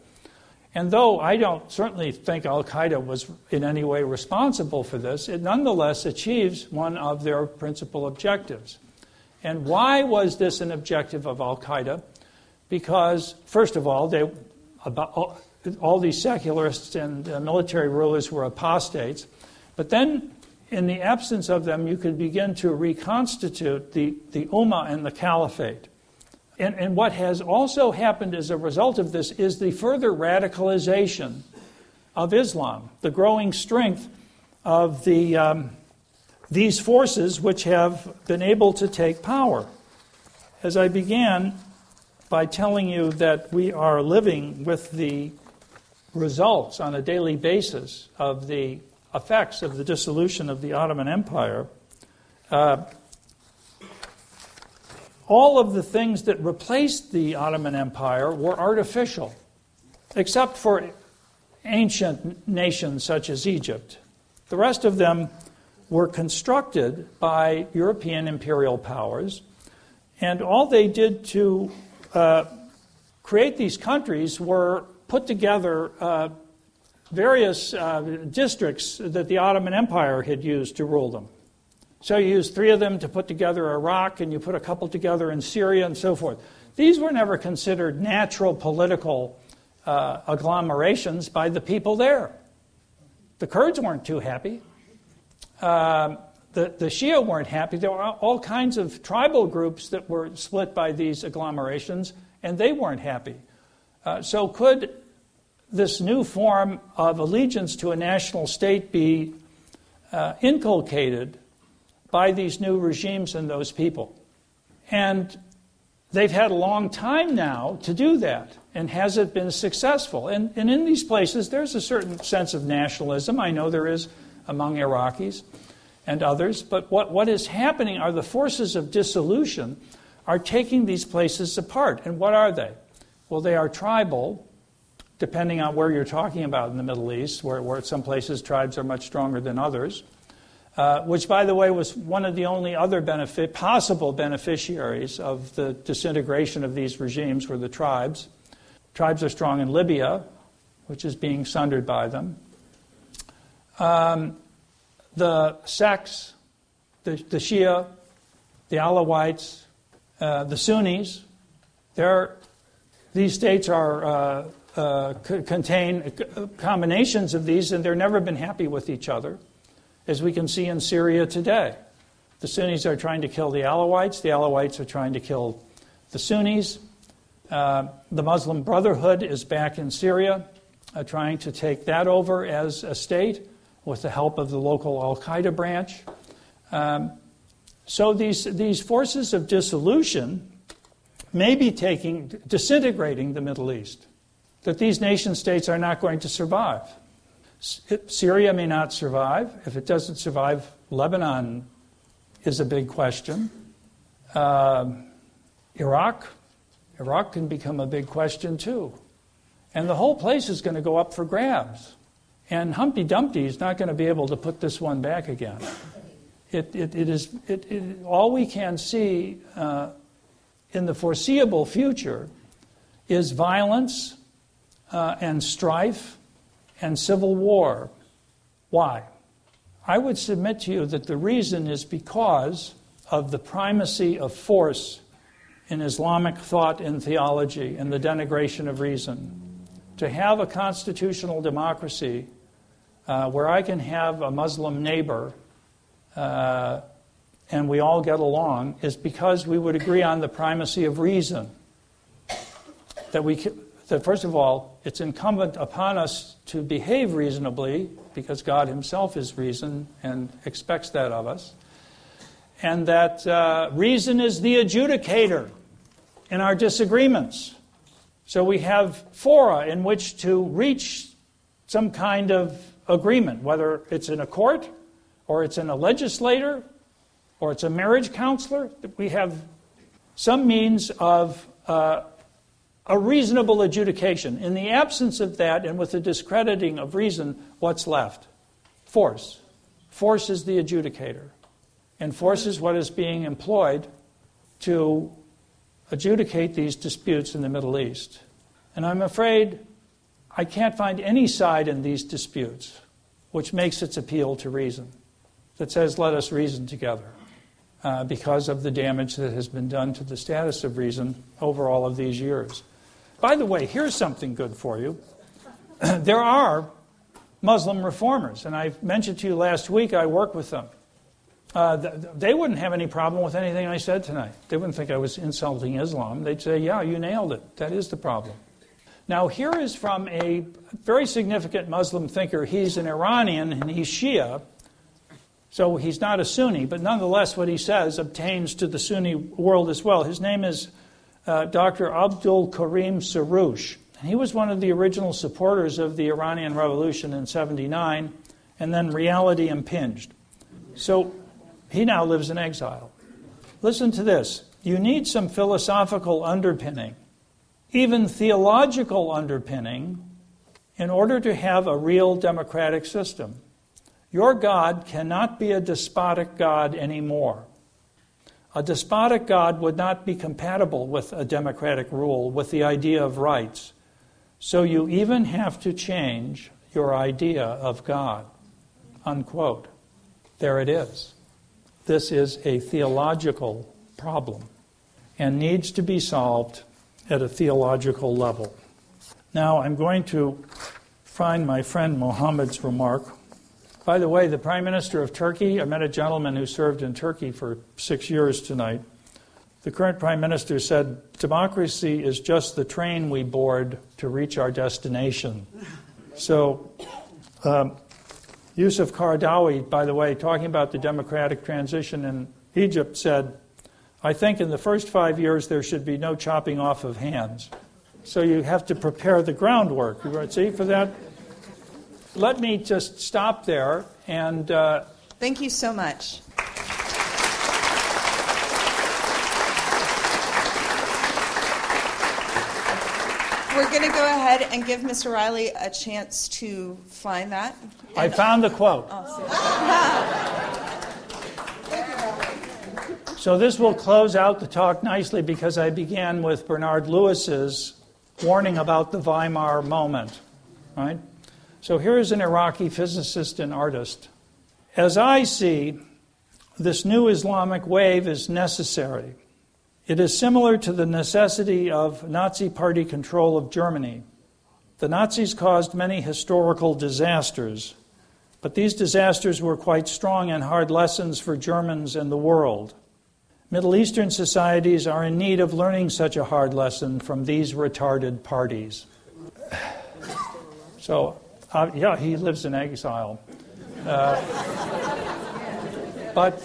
And though I don't certainly think Al Qaeda was in any way responsible for this, it nonetheless achieves one of their principal objectives. And why was this an objective of Al Qaeda? Because, first of all, they, about, all, these secularists and uh, military rulers were apostates. But then, in the absence of them, you could begin to reconstitute the, the Ummah and the Caliphate. And, and what has also happened as a result of this is the further radicalization of Islam, the growing strength of the, um, these forces which have been able to take power. As I began by telling you that we are living with the results on a daily basis of the effects of the dissolution of the Ottoman Empire, uh, all of the things that replaced the Ottoman Empire were artificial, except for ancient nations such as Egypt. The rest of them were constructed by European imperial powers, and all they did to uh, create these countries were put together uh, various uh, districts that the Ottoman Empire had used to rule them. So you use three of them to put together Iraq, and you put a couple together in Syria, and so forth. These were never considered natural political uh, agglomerations by the people there. The Kurds weren't too happy. Uh, the, the Shia weren't happy. There were all kinds of tribal groups that were split by these agglomerations, and they weren't happy. Uh, so, could this new form of allegiance to a national state be uh, inculcated by these new regimes and those people. And they've had a long time now to do that. And has it been successful? And, and in these places, there's a certain sense of nationalism. I know there is among Iraqis and others. But what, what is happening are the forces of dissolution are taking these places apart. And what are they? Well, they are tribal, depending on where you're talking about in the Middle East, where, where some places tribes are much stronger than others. Uh, which, by the way, was one of the only other benefit, possible beneficiaries of the disintegration of these regimes were the tribes. Tribes are strong in Libya, which is being sundered by them. Um, the sects, the, the Shia, the Alawites, uh, the Sunnis, these states are uh, uh, contain combinations of these, and they've never been happy with each other as we can see in Syria today. The Sunnis are trying to kill the Alawites, the Alawites are trying to kill the Sunnis. Uh, the Muslim Brotherhood is back in Syria, uh, trying to take that over as a state with the help of the local Al Qaeda branch. Um, so these, these forces of dissolution may be taking, disintegrating the Middle East, that these nation states are not going to survive. Syria may not survive. If it doesn't survive, Lebanon is a big question. Uh, Iraq, Iraq can become a big question too. And the whole place is going to go up for grabs. And Humpty Dumpty is not going to be able to put this one back again. It, it, it is, it, it, all we can see uh, in the foreseeable future is violence uh, and strife and civil war. Why? I would submit to you that the reason is because of the primacy of force in Islamic thought and theology and the denigration of reason. To have a constitutional democracy uh, where I can have a Muslim neighbor uh, and we all get along is because we would agree on the primacy of reason. That we, that first of all, it's incumbent upon us to behave reasonably because God Himself is reason and expects that of us. And that uh, reason is the adjudicator in our disagreements. So we have fora in which to reach some kind of agreement, whether it's in a court or it's in a legislator or it's a marriage counselor. We have some means of uh, a reasonable adjudication. In the absence of that, and with the discrediting of reason, what's left? Force. force is the adjudicator and force is what is being employed to adjudicate these disputes in the Middle East. And I'm afraid I can't find any side in these disputes which makes its appeal to reason, that says, let us reason together, uh, because of the damage that has been done to the status of reason over all of these years. By the way, here's something good for you. *clears throat* there are Muslim reformers, and I mentioned to you last week I work with them. Uh, they wouldn't have any problem with anything I said tonight. They wouldn't think I was insulting Islam. They'd say, yeah, you nailed it. That is the problem. Now, here is from a very significant Muslim thinker. He's an Iranian and he's Shia, so he's not a Sunni, but nonetheless, what he says obtains to the Sunni world as well. His name is uh, Dr. Abdul Karim Soroush. And he was one of the original supporters of the Iranian Revolution in 79, and then reality impinged. So he now lives in exile. Listen to this. You need some philosophical underpinning even theological underpinning in order to have a real democratic system. Your God cannot be a despotic God anymore. A despotic God would not be compatible with a democratic rule, with the idea of rights. So you even have to change your idea of God. Unquote. There it is. This is a theological problem and needs to be solved at a theological level. Now I'm going to find my friend Mohammed's remark. By the way, the Prime Minister of Turkey, I met a gentleman who served in Turkey for six years tonight. The current Prime Minister said, Democracy is just the train we board to reach our destination. So, um, Yusuf Qaradawi, by the way, talking about the democratic transition in Egypt, said, I think in the first five years there should be no chopping off of hands. So you have to prepare the groundwork. You see for that? Let me just stop there and. Uh, Thank you so much. We're going to go ahead and give Mr. Reilly a chance to find that. I found the quote. Oh, so this will close out the talk nicely because I began with Bernard Lewis's warning about the Weimar moment, right? So here is an Iraqi physicist and artist. As I see, this new Islamic wave is necessary. It is similar to the necessity of Nazi party control of Germany. The Nazis caused many historical disasters, but these disasters were quite strong and hard lessons for Germans and the world. Middle Eastern societies are in need of learning such a hard lesson from these retarded parties. So, uh, yeah, he lives in exile. Uh, but,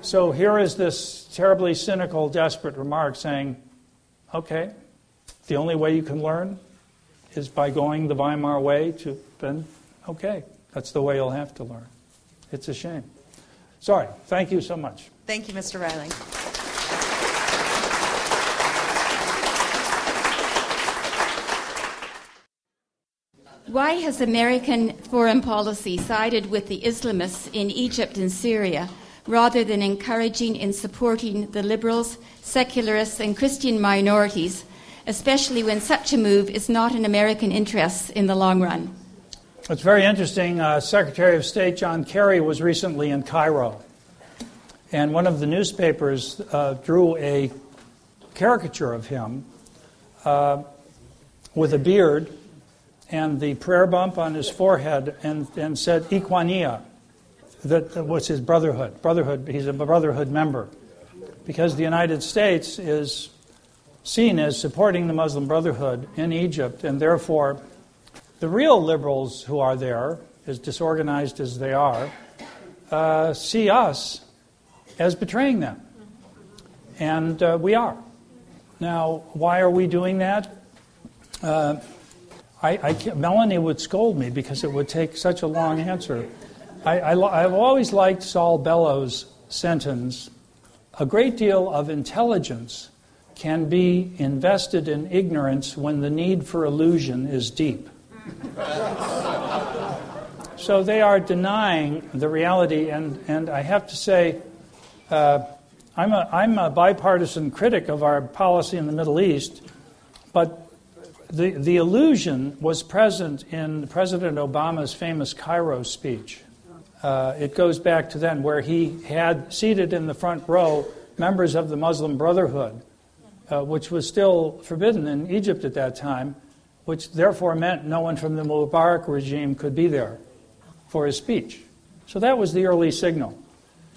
so here is this terribly cynical, desperate remark saying, okay, the only way you can learn is by going the Weimar way to, then, okay, that's the way you'll have to learn. It's a shame. Sorry. Thank you so much. Thank you, Mr. Reilly. Why has American foreign policy sided with the Islamists in Egypt and Syria rather than encouraging and supporting the liberals, secularists, and Christian minorities, especially when such a move is not in American interests in the long run? It's very interesting. Uh, Secretary of State John Kerry was recently in Cairo and one of the newspapers uh, drew a caricature of him uh, with a beard and the prayer bump on his forehead and, and said Ikhwania. That was his brotherhood. Brotherhood, he's a brotherhood member. Because the United States is seen as supporting the Muslim Brotherhood in Egypt, and therefore the real liberals who are there, as disorganized as they are, uh, see us as betraying them. And uh, we are. Now, why are we doing that? Uh, I, I Melanie would scold me because it would take such a long answer. I, have always liked Saul Bellow's sentence A great deal of intelligence can be invested in ignorance when the need for illusion is deep. so they are denying the reality, and, and I have to say, uh, I'm, a, I'm a bipartisan critic of our policy in the Middle East, but the, the illusion was present in President Obama's famous Cairo speech. Uh, it goes back to then, where he had seated in the front row members of the Muslim Brotherhood, uh, which was still forbidden in Egypt at that time, which therefore meant no one from the Mubarak regime could be there for his speech. So that was the early signal.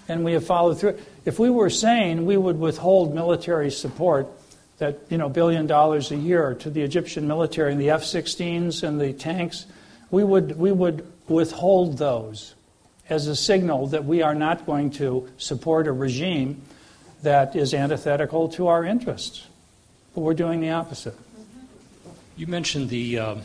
And we have followed through. If we were sane, we would withhold military support that, you know, billion dollars a year to the Egyptian military and the F 16s and the tanks. We would, we would withhold those as a signal that we are not going to support a regime that is antithetical to our interests. But we're doing the opposite. You mentioned the uh,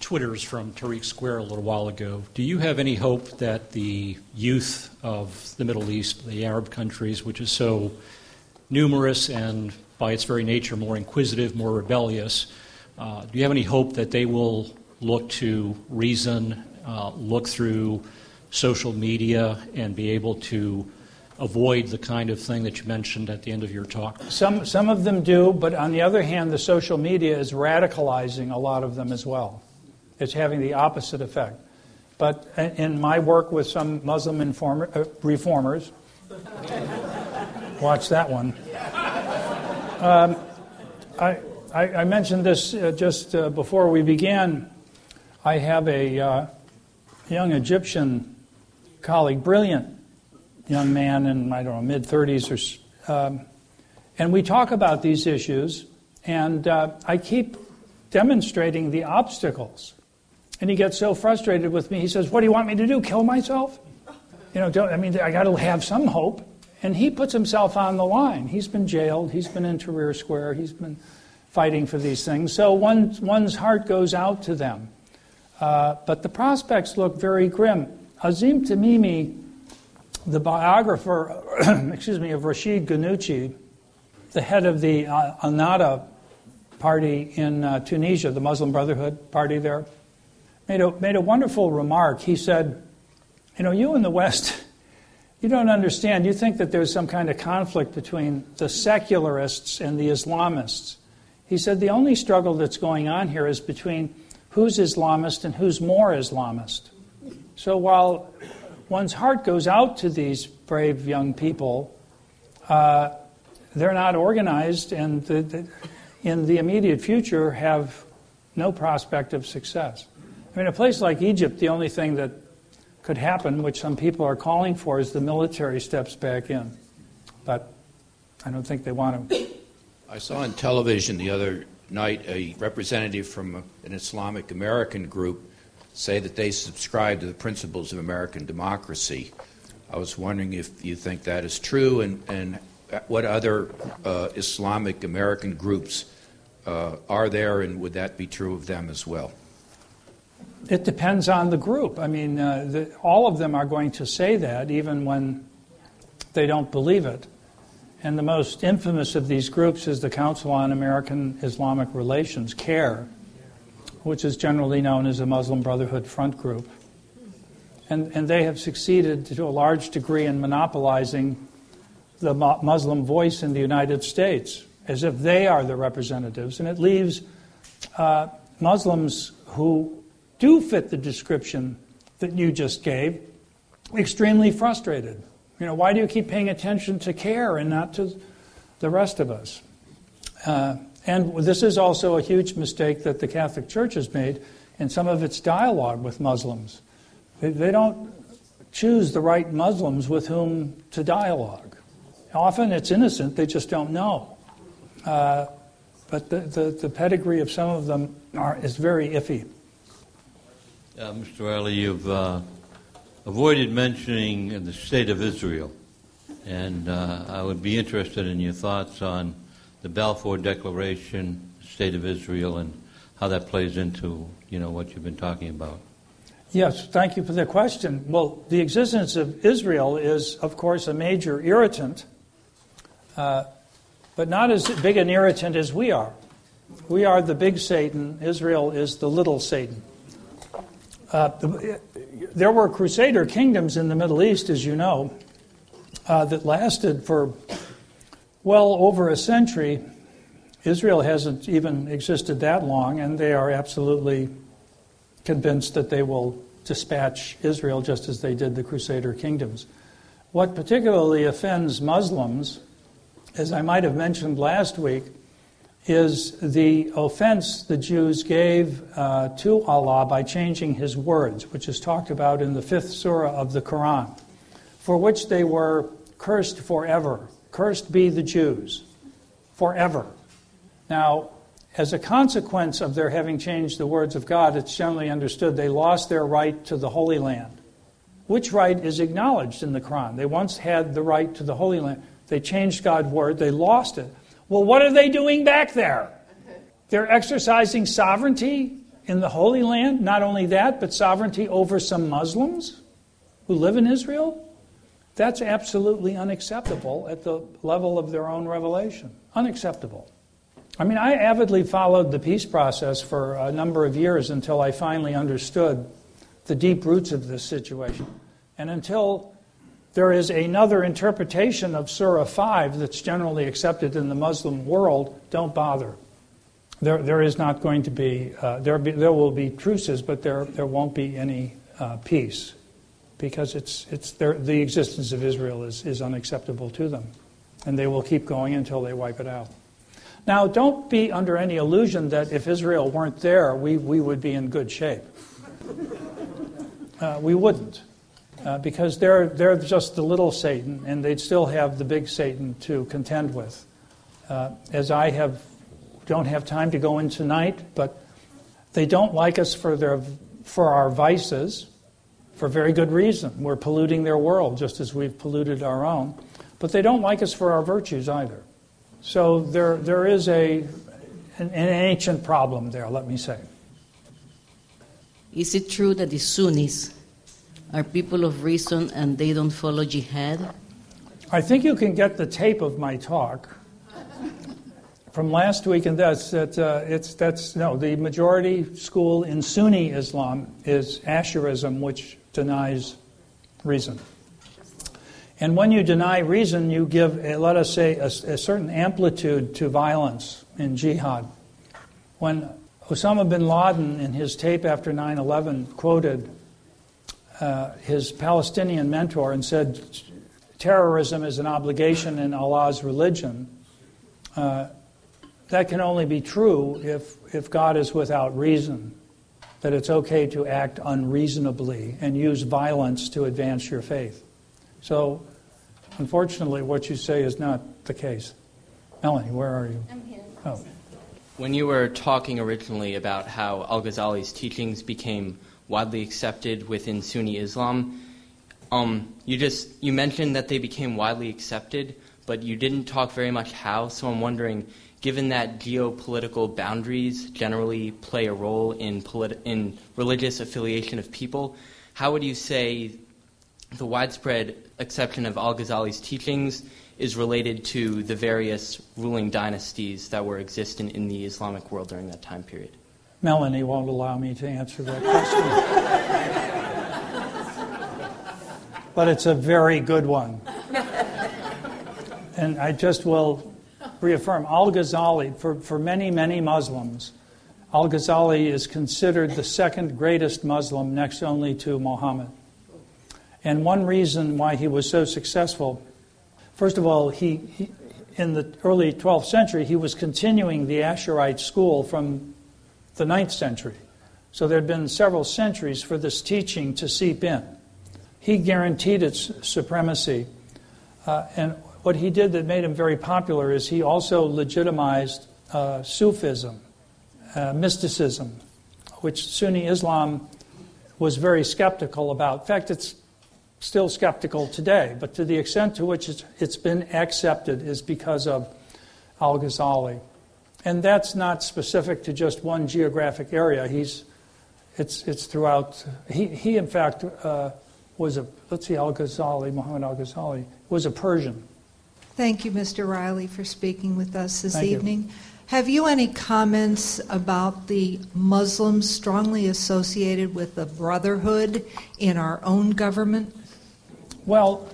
Twitters from Tahrir Square a little while ago. Do you have any hope that the youth of the Middle East, the Arab countries, which is so numerous and by its very nature more inquisitive, more rebellious, uh, do you have any hope that they will look to reason, uh, look through social media, and be able to avoid the kind of thing that you mentioned at the end of your talk? Some, some of them do, but on the other hand, the social media is radicalizing a lot of them as well. It's having the opposite effect. But in my work with some Muslim informer, uh, reformers, *laughs* watch that one. Um, I, I, I, mentioned this uh, just uh, before we began. I have a uh, young Egyptian colleague, brilliant young man in, I don't know, mid 30s or um, and we talk about these issues, and uh, I keep demonstrating the obstacles. And he gets so frustrated with me, he says, What do you want me to do? Kill myself? You know, I mean, I got to have some hope. And he puts himself on the line. He's been jailed, he's been in Tahrir Square, he's been fighting for these things. So one, one's heart goes out to them. Uh, but the prospects look very grim. Azzam Tamimi the biographer, *clears throat* excuse me, of Rashid Ghannouchi, the head of the uh, Ennahda party in uh, Tunisia, the Muslim Brotherhood party there, made a, made a wonderful remark. He said, You know, you in the West, you don't understand. You think that there's some kind of conflict between the secularists and the Islamists. He said, The only struggle that's going on here is between who's Islamist and who's more Islamist. So while one's heart goes out to these brave young people. Uh, they're not organized, and the, the, in the immediate future have no prospect of success. I mean, a place like Egypt, the only thing that could happen, which some people are calling for, is the military steps back in. But I don't think they want to. I saw on television the other night a representative from an Islamic American group say that they subscribe to the principles of American democracy. I was wondering if you think that is true and, and what other uh, Islamic American groups uh, are there, and would that be true of them as well? It depends on the group. I mean, uh, the, all of them are going to say that, even when they don't believe it. And the most infamous of these groups is the Council on American Islamic Relations, CAIR, which is generally known as the Muslim Brotherhood Front Group. And, and they have succeeded to a large degree in monopolizing the Muslim voice in the United States, as if they are the representatives. And it leaves uh, Muslims who do fit the description that you just gave extremely frustrated. You know, why do you keep paying attention to CAIR and not to the rest of us? Uh, and this is also a huge mistake that the Catholic Church has made in some of its dialogue with Muslims. They, they don't choose the right Muslims with whom to dialogue. Often it's innocent, they just don't know. Uh, but the, the, the, pedigree of some of them are, is very iffy. Uh, Mr. Reilly, you've uh, avoided mentioning the state of Israel. And uh, I would be interested in your thoughts on the Balfour Declaration, the State of Israel, and how that plays into you know what you've been talking about. Yes, thank you for the question. Well, the existence of Israel is, of course, a major irritant, uh, but not as big an irritant as we are. We are the big Satan. Israel is the little Satan. Uh, the, there were crusader kingdoms in the Middle East, as you know, uh, that lasted for well over a century. Israel hasn't even existed that long, and they are absolutely convinced that they will dispatch Israel just as they did the crusader kingdoms. What particularly offends Muslims, as I might have mentioned last week, is the offense the Jews gave uh, to Allah by changing His words, which is talked about in the fifth surah of the Quran, for which they were cursed forever. Cursed be the Jews forever. Now, as a consequence of their having changed the words of God, it's generally understood they lost their right to the Holy Land, which right is acknowledged in the Quran. They once had the right to the Holy Land. They changed God's word, they lost it. Well, what are they doing back there? They're exercising sovereignty in the Holy Land. Not only that, but sovereignty over some Muslims who live in Israel. That's absolutely unacceptable at the level of their own revelation. Unacceptable. I mean, I avidly followed the peace process for a number of years until I finally understood the deep roots of this situation. And until there is another interpretation of Surah 5 that's generally accepted in the Muslim world, don't bother. There, there is not going to be, uh, there, be, there will be truces, but there, there won't be any uh, peace because it's, it's the existence of Israel is, is unacceptable to them. And they will keep going until they wipe it out. Now, don't be under any illusion that if Israel weren't there, we, we would be in good shape. Uh, we wouldn't. Uh, because they're, they're just the little Satan, and they'd still have the big Satan to contend with. Uh, as I have, don't have time to go in tonight, but they don't like us for, their, for our vices for very good reason. We're polluting their world just as we've polluted our own. But they don't like us for our virtues either. So there, there is a, an, an ancient problem there, let me say. Is it true that the Sunnis are people of reason and they don't follow jihad? I think you can get the tape of my talk from last week, and that's that. Uh, it's that's no. The majority school in Sunni Islam is Ash'arism, which denies reason. And when you deny reason, you give, a, let us say, a, a certain amplitude to violence in jihad. When Osama bin Laden, in his tape after 9 11, quoted uh, his Palestinian mentor and said, Terrorism is an obligation in Allah's religion. Uh, that can only be true if, if God is without reason that it's okay to act unreasonably and use violence to advance your faith. So, unfortunately, what you say is not the case. Melanie, where are you? I'm here. Oh. When you were talking originally about how Al Ghazali's teachings became widely accepted within Sunni Islam, um, you just you mentioned that they became widely accepted, but you didn't talk very much how. So I'm wondering given that geopolitical boundaries generally play a role in, politi- in religious affiliation of people, how would you say the widespread acceptance of Al Ghazali's teachings is related to the various ruling dynasties that were existent in the Islamic world during that time period? Melanie won't allow me to answer that question. but it's a very good one. And I just will reaffirm Al Ghazali, for, for many, many Muslims, Al Ghazali is considered the second greatest Muslim next only to Muhammad. And one reason why he was so successful, first of all, he, he in the early 12th century, he was continuing the Ash'arite school from the 9th century. So there had been several centuries for this teaching to seep in. He guaranteed its supremacy. Uh, and what he did that made him very popular is he also legitimized uh, Sufism, uh, mysticism, which Sunni Islam was very skeptical about. In fact, it's still skeptical today, but to the extent to which it's, it's been accepted is because of Al Ghazali. And that's not specific to just one geographic area. He's, it's, it's throughout. He, he in fact, uh, was a, let's see, Al Ghazali, Muhammad Al Ghazali, was a Persian. Thank you, Mr. Reilly, for speaking with us this Thank you. evening. Have you any comments about the Muslims strongly associated with the Brotherhood in our own government? Well,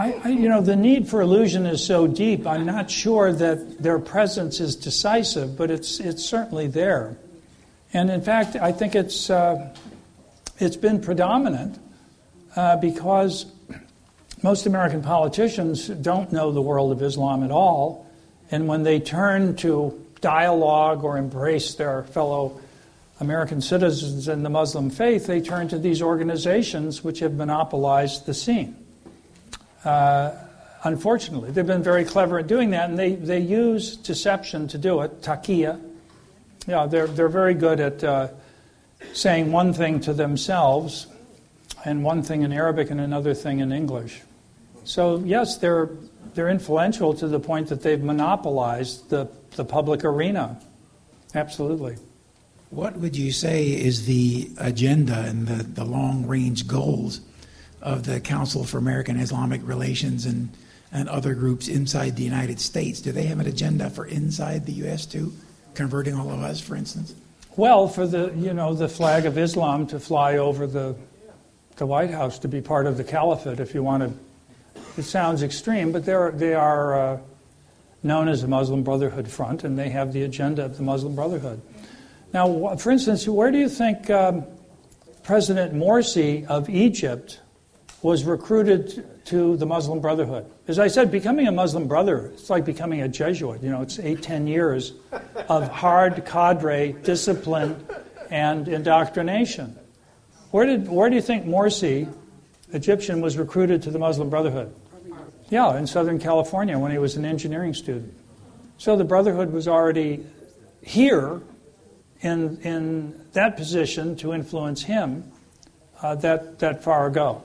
I, I, you know, the need for illusion is so deep. I'm not sure that their presence is decisive, but it's it's certainly there. And in fact, I think it's uh, it's been predominant uh, because most American politicians don't know the world of Islam at all, and when they turn to dialogue or embrace their fellow American citizens in the Muslim faith, they turn to these organizations which have monopolized the scene. Uh, unfortunately, they've been very clever at doing that, and they, they use deception to do it. Taqiyya. Yeah, they're, they're very good at uh, saying one thing to themselves and one thing in Arabic and another thing in English. So, yes, they're, they're influential to the point that they've monopolized the, the public arena. Absolutely. What would you say is the agenda and the, the long range goals of the Council for American Islamic Relations and, and other groups inside the United States? Do they have an agenda for inside the U.S. too, converting all of us, for instance? Well, for the you know the flag of Islam to fly over the the White House to be part of the caliphate, if you want to. It sounds extreme, but they're, they are uh, known as the Muslim Brotherhood Front, and they have the agenda of the Muslim Brotherhood. Now, for instance, where do you think um, President Morsi of Egypt was recruited to the Muslim Brotherhood? As I said, becoming a Muslim brother, it's like becoming a Jesuit. You know, it's eight, ten years of hard cadre discipline and indoctrination. Where, did, where do you think Morsi, Egyptian, was recruited to the Muslim Brotherhood? Yeah, in Southern California when he was an engineering student. So the Brotherhood was already here in, in that position to influence him uh, that, that far ago.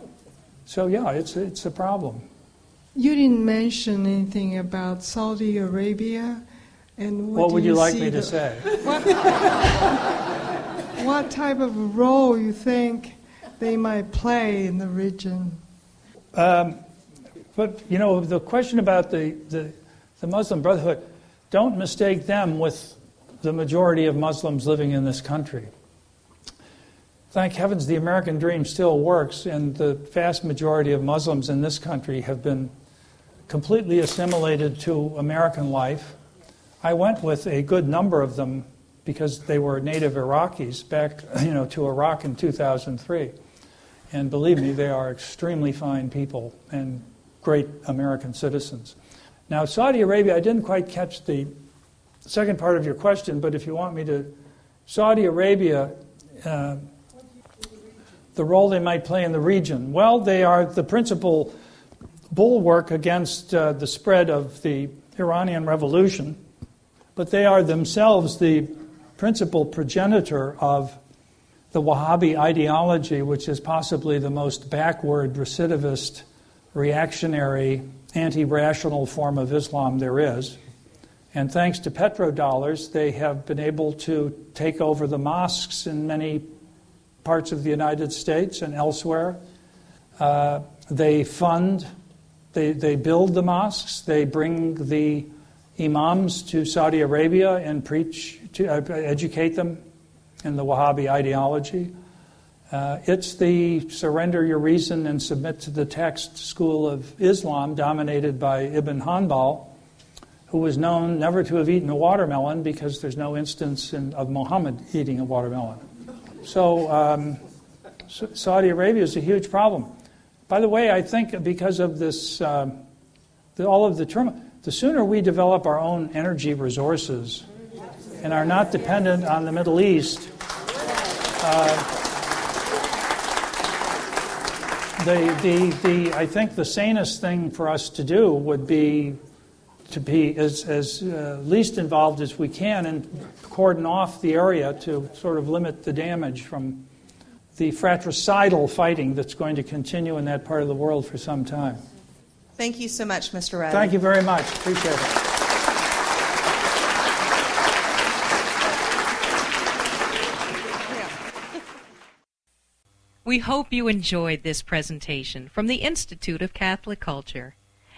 So, yeah, it's, it's a problem. You didn't mention anything about Saudi Arabia. And what, what would you, you like me to say? What, *laughs* what type of role you think they might play in the region? Um, but, you know, the question about the, the, the Muslim Brotherhood, don't mistake them with the majority of Muslims living in this country. Thank heavens the American dream still works, and the vast majority of Muslims in this country have been completely assimilated to American life. I went with a good number of them because they were native Iraqis back *laughs* you know, to Iraq in 2003. And believe me, they are extremely fine people and great American citizens. Now, Saudi Arabia, I didn't quite catch the second part of your question, but if you want me to, Saudi Arabia, uh, the role they might play in the region. Well, they are the principal bulwark against uh, the spread of the Iranian Revolution, but they are themselves the principal progenitor of the Wahhabi ideology, which is possibly the most backward, recidivist, reactionary, anti rational form of Islam there is. And thanks to petrodollars, they have been able to take over the mosques in many parts of the United States and elsewhere. Uh, they fund, they, they build the mosques, they bring the imams to Saudi Arabia and preach, to uh, educate them in the Wahhabi ideology. Uh, it's the surrender your reason and submit to the text school of Islam, dominated by Ibn Hanbal, who was known never to have eaten a watermelon because there's no instance in, of Muhammad eating a watermelon. So, um, Saudi Arabia is a huge problem. By the way, I think because of this, uh, the, all of the turmoil, the sooner we develop our own energy resources and are not dependent on the Middle East, uh, the, the, the, I think the sanest thing for us to do would be to be as, as uh, least involved as we can and cordon off the area to sort of limit the damage from the fratricidal fighting that's going to continue in that part of the world for some time. Thank you so much, Mr. Reilly. Thank you very much. Appreciate it. We hope you enjoyed this presentation from the Institute of Catholic Culture.